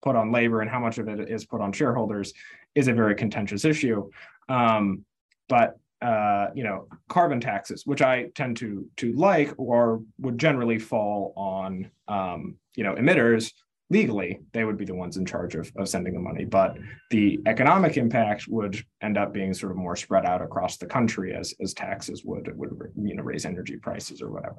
Speaker 3: put on labor and how much of it is put on shareholders is a very contentious issue. Um, but uh, you know, carbon taxes, which I tend to to like, or would generally fall on um, you know emitters, legally, they would be the ones in charge of, of sending the money. But the economic impact would end up being sort of more spread out across the country as, as taxes would, would you know, raise energy prices or whatever.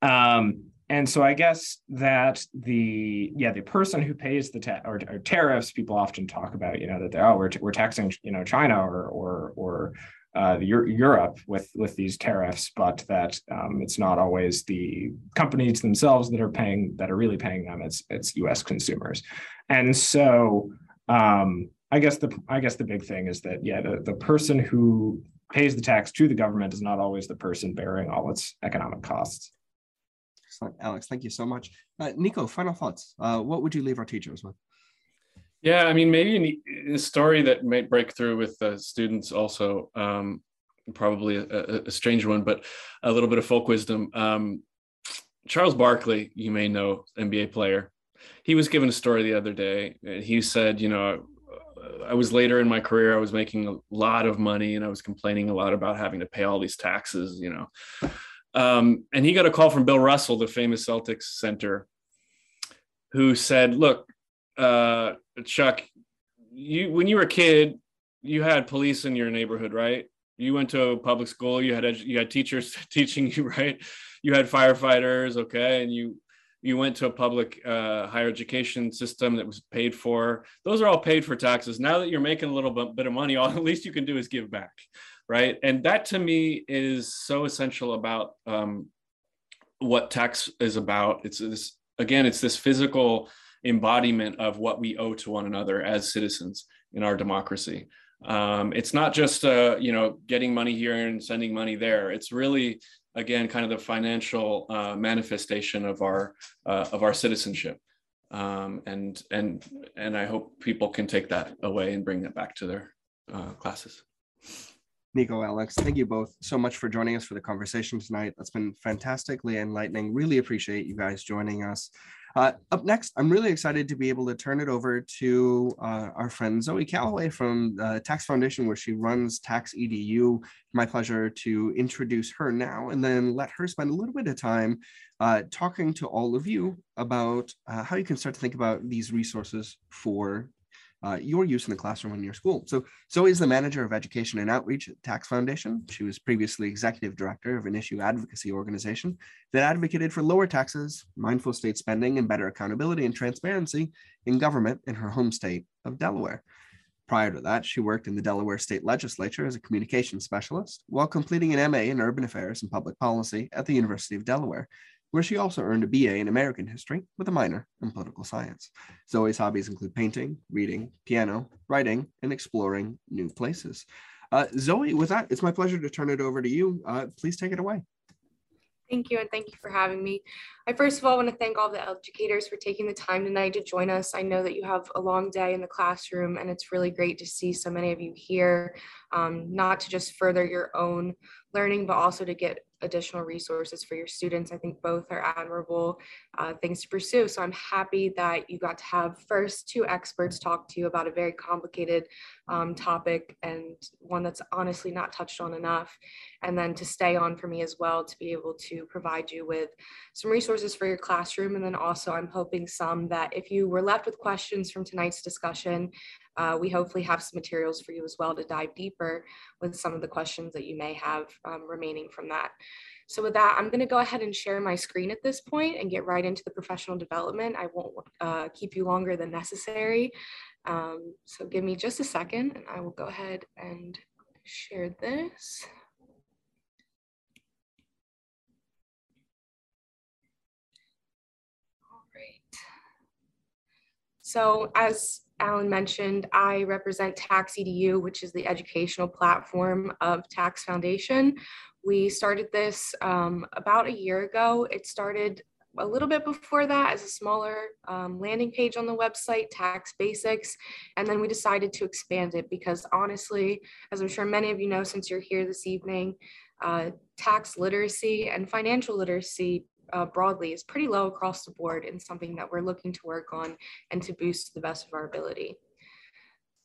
Speaker 3: Um, and so I guess that the yeah the person who pays the ta- or, or, tariffs people often talk about you know that they're oh we're, t- we're taxing you know China or or or uh, Europe with with these tariffs, but that um, it's not always the companies themselves that are paying that are really paying them. It's it's U.S. consumers, and so um, I guess the I guess the big thing is that yeah the, the person who pays the tax to the government is not always the person bearing all its economic costs.
Speaker 1: Excellent, Alex. Thank you so much. Uh, Niko, final thoughts. Uh, what would you leave our teachers with?
Speaker 2: Yeah, I mean, maybe a story that might break through with the students also, um, probably a, a, strange one, but a little bit of folk wisdom. Um, Charles Barkley, you may know, NBA player. He was given a story the other day. And he said, you know, I was later in my career, I was making a lot of money and I was complaining a lot about having to pay all these taxes, you know. Um, and he got a call from Bill Russell, the famous Celtics center, who said, look, uh, Chuck, you when you were a kid, you had police in your neighborhood, right? You went to a public school. You had edu- you had teachers teaching you, right? You had firefighters, okay, and you you went to a public uh, higher education system that was paid for. Those are all paid for taxes. Now that you're making a little bit, of money, all at least you can do is give back, right? And that to me is so essential about um, what tax is about. It's this again, it's this physical embodiment of what we owe to one another as citizens in our democracy. Um, it's not just uh, you know getting money here and sending money there. It's really again kind of the financial uh, manifestation of our uh, of our citizenship. Um, and and and I hope people can take that away and bring that back to their uh, classes.
Speaker 1: Niko, Alex, thank you both so much for joining us for the conversation tonight. That's been fantastically enlightening. Really appreciate you guys joining us. Uh, up next, I'm really excited to be able to turn it over to uh, our friend Zoe Calloway from uh, Tax Foundation, where she runs Tax EDU. My pleasure to introduce her now and then let her spend a little bit of time uh, talking to all of you about uh, how you can start to think about these resources for uh, your use in the classroom in your school. So Zoe is the manager of education and outreach at Tax Foundation. She was previously executive director of an issue advocacy organization that advocated for lower taxes, mindful state spending, and better accountability and transparency in government in her home state of Delaware. Prior to that, she worked in the Delaware State Legislature as a communications specialist while completing an MA in Urban Affairs and Public Policy at the University of Delaware, where she also earned a BA in American history with a minor in political science. Zoe's hobbies include painting, reading, piano, writing, and exploring new places. Uh, Zoe, with that, it's my pleasure to turn it over to you. Uh, please take it away.
Speaker 4: Thank you, and thank you for having me. I first of all want to thank all the educators for taking the time tonight to join us. I know that you have a long day in the classroom, and it's really great to see so many of you here, um, not to just further your own learning, but also to get additional resources for your students. I think both are admirable uh, things to pursue. So I'm happy that you got to have first two experts talk to you about a very complicated um, topic and one that's honestly not touched on enough. And then to stay on for me as well to be able to provide you with some resources for your classroom. And then also I'm hoping some that if you were left with questions from tonight's discussion, uh, we hopefully have some materials for you as well to dive deeper with some of the questions that you may have um, remaining from that. So with that, I'm going to go ahead and share my screen at this point and get right into the professional development. I won't uh, keep you longer than necessary. Um, so give me just a second and I will go ahead and share this. All right. So as Alan mentioned, I represent Tax EDU, which is the educational platform of Tax Foundation. We started this um, about a year ago. It started a little bit before that as a smaller um, landing page on the website, Tax Basics. And then we decided to expand it because honestly, as I'm sure many of you know since you're here this evening, uh, tax literacy and financial literacy uh, broadly is pretty low across the board and something that we're looking to work on and to boost to the best of our ability.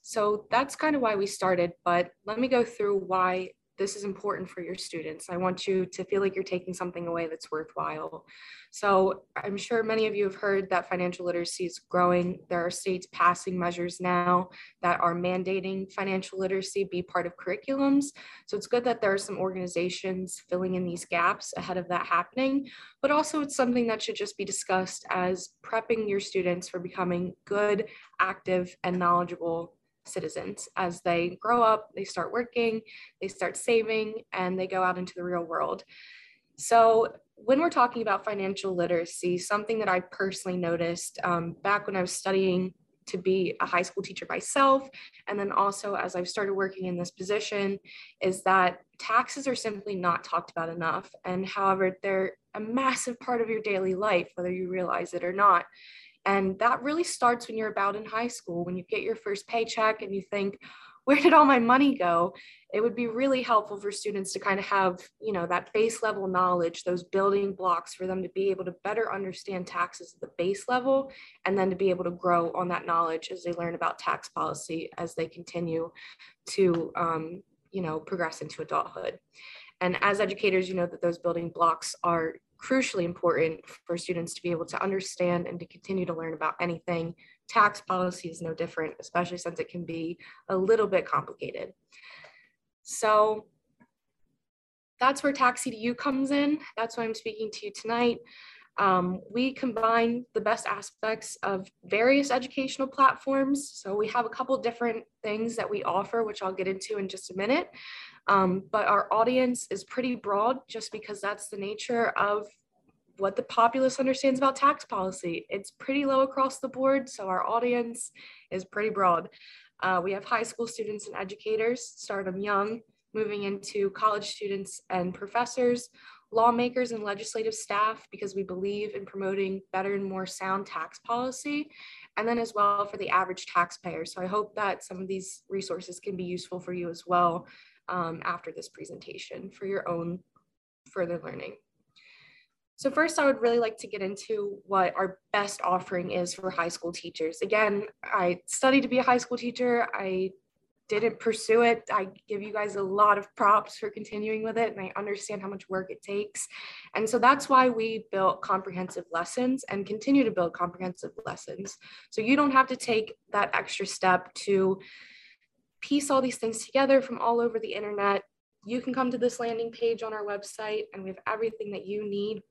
Speaker 4: So that's kind of why we started, but let me go through why this is important for your students. I want you to feel like you're taking something away that's worthwhile. So I'm sure many of you have heard that financial literacy is growing. There are states passing measures now that are mandating financial literacy be part of curriculums. So it's good that there are some organizations filling in these gaps ahead of that happening, but also it's something that should just be discussed as prepping your students for becoming good, active, and knowledgeable citizens as they grow up, they start working, they start saving, and they go out into the real world. So, when we're talking about financial literacy, something that I personally noticed um, back when I was studying to be a high school teacher myself, and then also as I've started working in this position, is that taxes are simply not talked about enough. And however, they're a massive part of your daily life, whether you realize it or not. And that really starts when you're about in high school, when you get your first paycheck and you think, where did all my money go? It would be really helpful for students to kind of have, you know, that base level knowledge, those building blocks for them to be able to better understand taxes at the base level, and then to be able to grow on that knowledge as they learn about tax policy as they continue to, um, you know, progress into adulthood. And as educators, you know that those building blocks are crucially important for students to be able to understand and to continue to learn about anything. Tax policy is no different, especially since it can be a little bit complicated. So that's where Tax EDU comes in. That's why I'm speaking to you tonight. Um, we combine the best aspects of various educational platforms. So we have a couple different things that we offer, which I'll get into in just a minute. Um, but our audience is pretty broad just because that's the nature of what the populace understands about tax policy. It's pretty low across the board, so our audience is pretty broad. Uh, we have high school students and educators, start them young, moving into college students and professors, lawmakers and legislative staff, because we believe in promoting better and more sound tax policy, and then as well for the average taxpayer. So I hope that some of these resources can be useful for you as well um, after this presentation for your own further learning. So first, I would really like to get into what our best offering is for high school teachers. Again, I studied to be a high school teacher. I didn't pursue it. I give you guys a lot of props for continuing with it, and I understand how much work it takes. And so that's why we built comprehensive lessons and continue to build comprehensive lessons. So you don't have to take that extra step to piece all these things together from all over the internet, you can come to this landing page on our website and we have everything that you need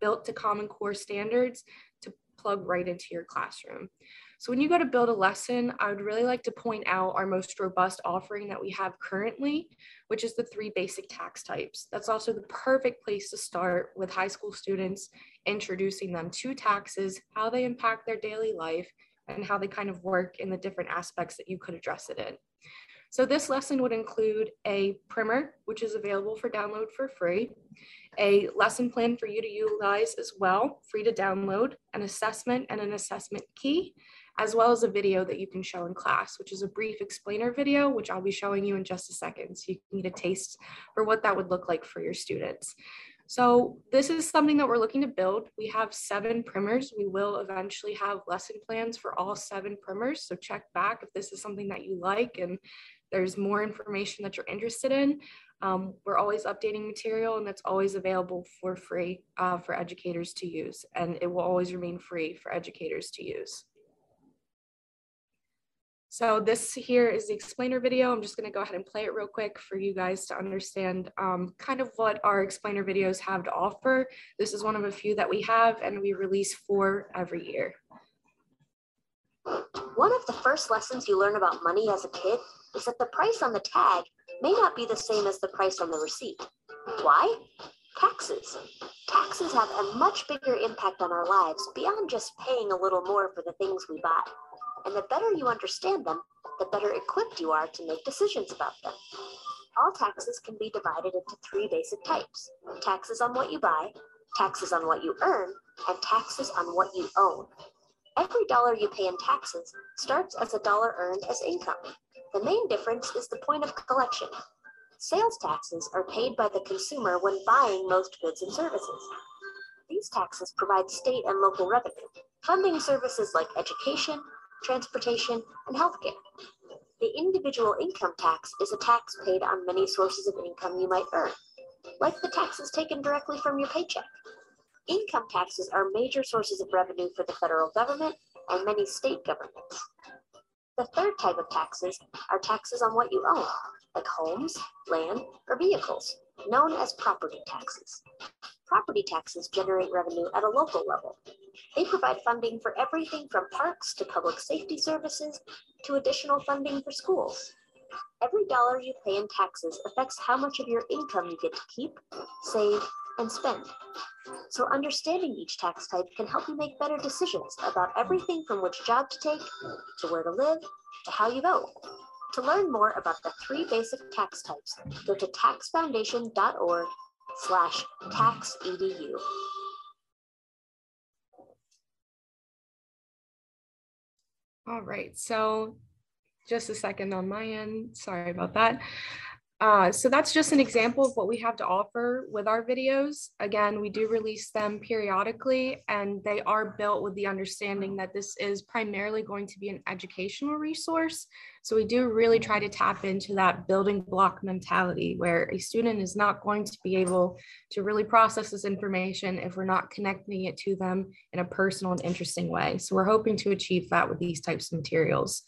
Speaker 4: built to Common Core standards to plug right into your classroom. So when you go to build a lesson, I would really like to point out our most robust offering that we have currently, which is the three basic tax types. That's also the perfect place to start with high school students, introducing them to taxes, how they impact their daily life, and how they kind of work in the different aspects that you could address it in. So this lesson would include a primer, which is available for download for free, a lesson plan for you to utilize as well, free to download, an assessment and an assessment key, as well as a video that you can show in class, which is a brief explainer video, which I'll be showing you in just a second. So you can get a taste for what that would look like for your students. So this is something that we're looking to build. We have seven primers. We will eventually have lesson plans for all seven primers. So check back if this is something that you like and there's more information that you're interested in. Um, we're always updating material and that's always available for free uh, for educators to use. And it will always remain free for educators to use. So this here is the explainer video. I'm just gonna go ahead and play it real quick for you guys to understand um, kind of what our explainer videos have to offer. This is one of a few that we have and we release four every year.
Speaker 5: One of the first lessons you learn about money as a kid is that the price on the tag may not be the same as the price on the receipt. Why? Taxes. Taxes have a much bigger impact on our lives beyond just paying a little more for the things we buy and the better you understand them, the better equipped you are to make decisions about them. All taxes can be divided into three basic types taxes on what you buy, taxes on what you earn, and taxes on what you own. Every dollar you pay in taxes starts as a dollar earned as income. The main difference is the point of collection. Sales taxes are paid by the consumer when buying most goods and services. These taxes provide state and local revenue, funding services like education, transportation, and healthcare. The individual income tax is a tax paid on many sources of income you might earn, like the taxes taken directly from your paycheck. Income taxes are major sources of revenue for the federal government and many state governments. The third type of taxes are taxes on what you own, like homes, land, or vehicles, known as property taxes. Property taxes generate revenue at a local level. They provide funding for everything from parks to public safety services to additional funding for schools. Every dollar you pay in taxes affects how much of your income you get to keep, save, and spend. So understanding each tax type can help you make better decisions about everything from which job to take, to where to live, to how you vote. To learn more about the three basic tax types, go to taxfoundation.org slash taxedu.
Speaker 4: All right, so just a second on my end. Sorry about that. Uh, so that's just an example of what we have to offer with our videos. Again, we do release them periodically and they are built with the understanding that this is primarily going to be an educational resource. So we do really try to tap into that building block mentality where a student is not going to be able to really process this information if we're not connecting it to them in a personal and interesting way. So we're hoping to achieve that with these types of materials.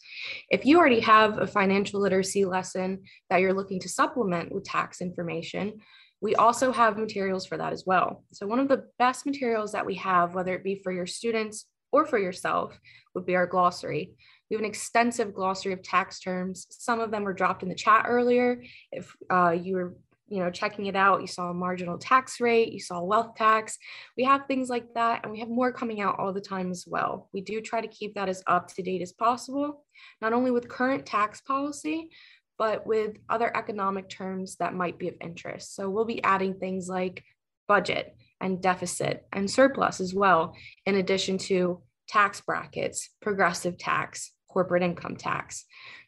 Speaker 4: If you already have a financial literacy lesson that you're looking to supplement with tax information, we also have materials for that as well. So one of the best materials that we have, whether it be for your students or for yourself, would be our glossary. We have an extensive glossary of tax terms. Some of them were dropped in the chat earlier. If uh, you were you know, checking it out, you saw a marginal tax rate, you saw wealth tax. We have things like that, and we have more coming out all the time as well. We do try to keep that as up to date as possible, not only with current tax policy, but with other economic terms that might be of interest. So we'll be adding things like budget and deficit and surplus as well, in addition to tax brackets, progressive tax, corporate income tax.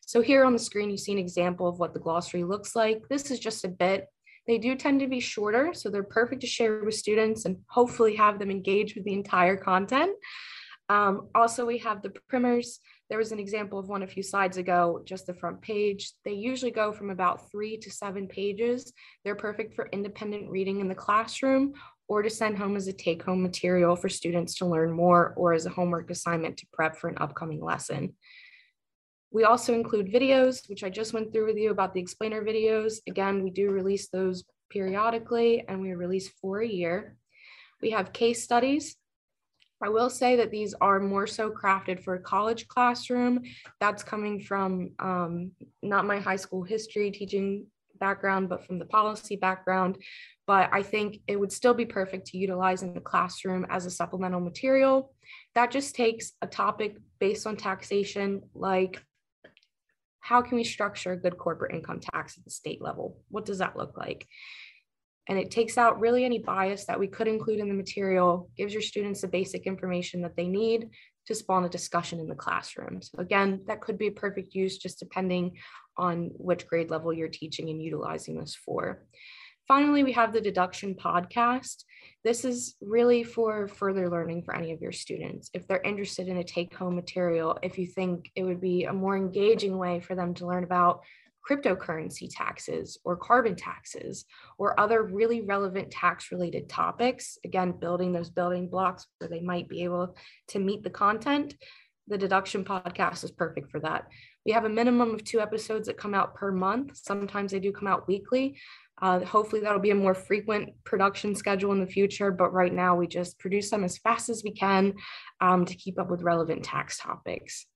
Speaker 4: So here on the screen, you see an example of what the glossary looks like. This is just a bit. They do tend to be shorter, so they're perfect to share with students and hopefully have them engage with the entire content. Um, also, we have the primers. There was an example of one a few slides ago, just the front page. They usually go from about three to seven pages. They're perfect for independent reading in the classroom or to send home as a take home material for students to learn more or as a homework assignment to prep for an upcoming lesson. We also include videos, which I just went through with you about the explainer videos. Again, we do release those periodically and we release four a year. We have case studies. I will say that these are more so crafted for a college classroom. That's coming from um, not my high school history teaching background, but from the policy background. But I think it would still be perfect to utilize in the classroom as a supplemental material. That just takes a topic based on taxation, like how can we structure a good corporate income tax at the state level? What does that look like? And it takes out really any bias that we could include in the material, gives your students the basic information that they need to spawn a discussion in the classroom. So again, that could be a perfect use just depending on which grade level you're teaching and utilizing this for. Finally, we have the deduction podcast. This is really for further learning for any of your students. If they're interested in a take home material, if you think it would be a more engaging way for them to learn about cryptocurrency taxes or carbon taxes or other really relevant tax related topics, again, building those building blocks where they might be able to meet the content, the deduction podcast is perfect for that. We have a minimum of two episodes that come out per month. Sometimes they do come out weekly. Uh, hopefully, that'll be a more frequent production schedule in the future. But right now, we just produce them as fast as we can um, to keep up with relevant tax topics.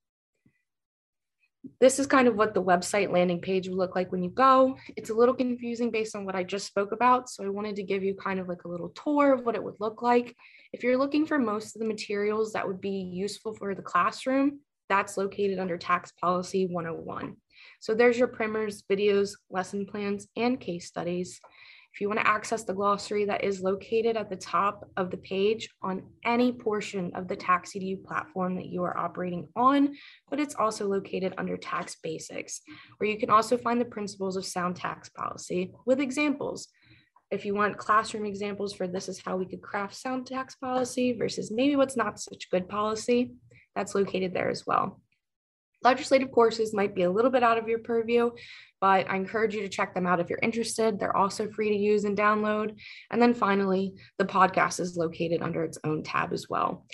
Speaker 4: This is kind of what the website landing page will look like when you go. It's a little confusing based on what I just spoke about. So I wanted to give you kind of like a little tour of what it would look like. If you're looking for most of the materials that would be useful for the classroom, that's located under Tax Policy 101. So there's your primers, videos, lesson plans, and case studies. If you want to access the glossary that is located at the top of the page on any portion of the TaxEdu platform that you are operating on, but it's also located under Tax Basics, where you can also find the principles of sound tax policy with examples. If you want classroom examples for this is how we could craft sound tax policy versus maybe what's not such good policy, that's located there as well. Legislative courses might be a little bit out of your purview, but I encourage you to check them out if you're interested. They're also free to use and download. And then finally, the podcast is located under its own tab as well.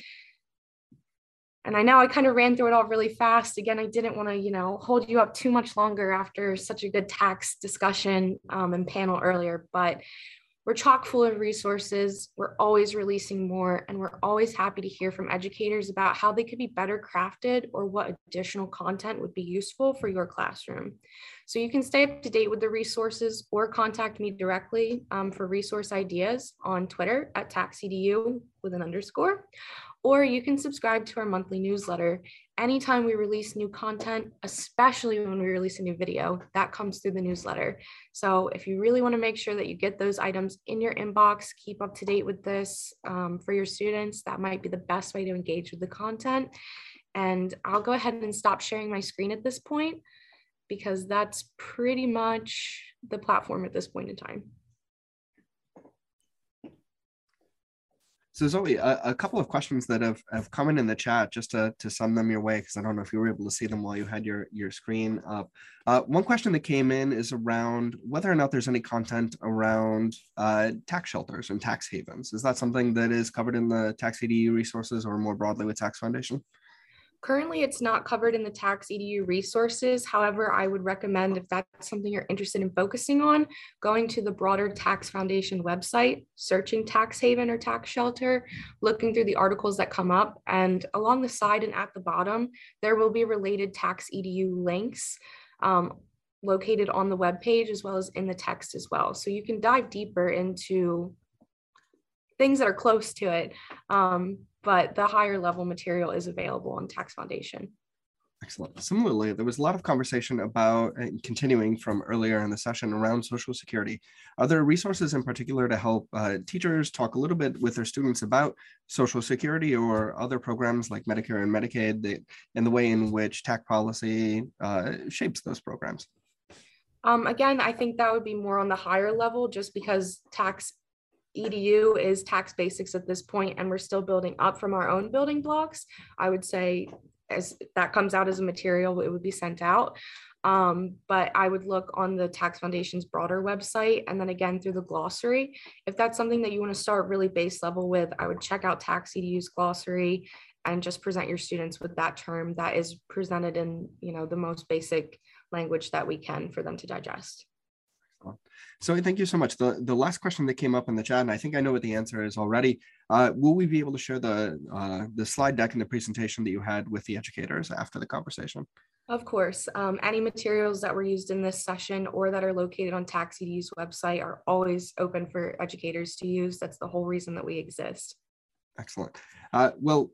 Speaker 4: And I know I kind of ran through it all really fast. Again, I didn't want to, you know, hold you up too much longer after such a good tax discussion um, and panel earlier, but we're chock full of resources. We're always releasing more, and we're always happy to hear from educators about how they could be better crafted or what additional content would be useful for your classroom. So you can stay up to date with the resources or contact me directly um, for resource ideas on Twitter at TaxEDU with an underscore, or you can subscribe to our monthly newsletter anytime we release new content, especially when we release a new video, that comes through the newsletter. So if you really want to make sure that you get those items in your inbox, keep up to date with this um, for your students, that might be the best way to engage with the content. And I'll go ahead and stop sharing my screen at this point because that's pretty much the platform at this point in time.
Speaker 1: So Zoe, a, a, couple of questions that have, have come in in the chat just to, to send them your way, because I don't know if you were able to see them while you had your, your screen up. Uh, one question that came in is around whether or not there's any content around uh, tax shelters and tax havens. Is that something that is covered in the Tax EDU resources or more broadly with Tax Foundation?
Speaker 4: Currently, it's not covered in the tax EDU resources. However, I would recommend if that's something you're interested in focusing on, going to the broader Tax Foundation website, searching tax haven or tax shelter, looking through the articles that come up. And along the side and at the bottom, there will be related tax EDU links. Um, located on the web page as well as in the text as well. So you can dive deeper into things that are close to it. Um, but the higher level material is available on Tax Foundation.
Speaker 1: Excellent. Similarly, there was a lot of conversation about uh, continuing from earlier in the session around Social Security. Are there resources in particular to help uh, teachers talk a little bit with their students about Social Security or other programs like Medicare and Medicaid that, and the way in which tax policy uh, shapes those programs?
Speaker 4: Um, again, I think that would be more on the higher level just because tax EDU is tax basics at this point, and we're still building up from our own building blocks. I would say as that comes out as a material, it would be sent out. Um, but I would look on the Tax Foundation's broader website and then again through the glossary. If that's something that you want to start really base level with, I would check out Tax EDU's glossary and just present your students with that term that is presented in you know the most basic language that we can for them to digest.
Speaker 1: So thank you so much. The, the last question that came up in the chat, and I think I know what the answer is already. Uh, will we be able to share the, uh, the slide deck and the presentation that you had with the educators after the conversation?
Speaker 4: Of course. Um, any materials that were used in this session or that are located on TaxEDU's website are always open for educators to use. That's the whole reason that we exist.
Speaker 1: Excellent. Uh, well,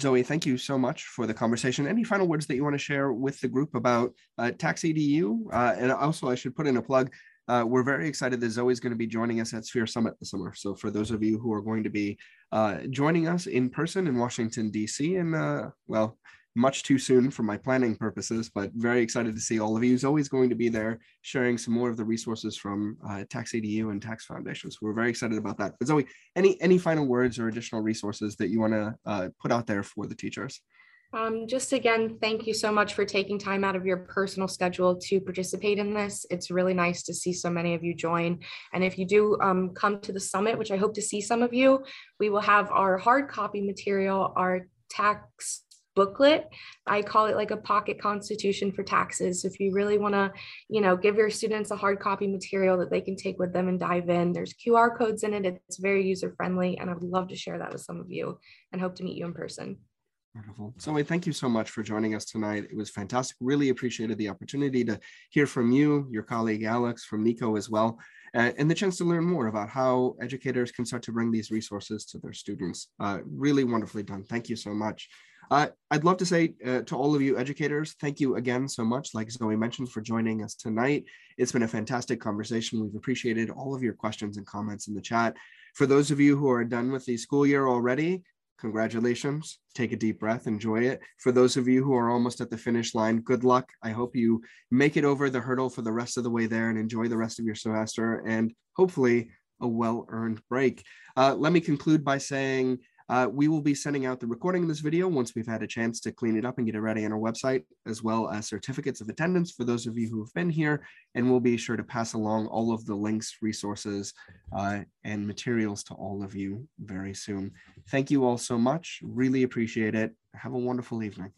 Speaker 1: Zoe, thank you so much for the conversation. Any final words that you want to share with the group about uh, TaxEDU? Uh, and also, I should put in a plug uh, we're very excited that Zoe's going to be joining us at Sphere Summit this summer. So for those of you who are going to be uh, joining us in person in Washington, D.C., and uh, well, much too soon for my planning purposes, but very excited to see all of you. Zoe's going to be there sharing some more of the resources from uh, Tax EDU and Tax Foundation. So we're very excited about that. But Zoe, any any final words or additional resources that you want to uh, put out there for the teachers?
Speaker 4: Um, just again, thank you so much for taking time out of your personal schedule to participate in this. It's really nice to see so many of you join. And if you do um, come to the summit, which I hope to see some of you, we will have our hard copy material, our tax booklet. I call it like a pocket constitution for taxes. If you really want to, you know, give your students a hard copy material that they can take with them and dive in, there's QR codes in it. It's very user friendly. And I would love to share that with some of you and hope to meet you in person.
Speaker 1: Wonderful. Zoe, thank you so much for joining us tonight. It was fantastic. Really appreciated the opportunity to hear from you, your colleague Alex, from Niko as well, uh, and the chance to learn more about how educators can start to bring these resources to their students. Uh, really wonderfully done. Thank you so much. Uh, I'd love to say uh, to all of you educators, thank you again so much, like Zoe mentioned, for joining us tonight. It's been a fantastic conversation. We've appreciated all of your questions and comments in the chat. For those of you who are done with the school year already, congratulations. Take a deep breath, enjoy it. For those of you who are almost at the finish line, good luck. I hope you make it over the hurdle for the rest of the way there and enjoy the rest of your semester and hopefully a well earned break. Uh, let me conclude by saying, Uh, we will be sending out the recording of this video once we've had a chance to clean it up and get it ready on our website, as well as certificates of attendance for those of you who have been here. And we'll be sure to pass along all of the links, resources, uh, and materials to all of you very soon. Thank you all so much. Really appreciate it. Have a wonderful evening.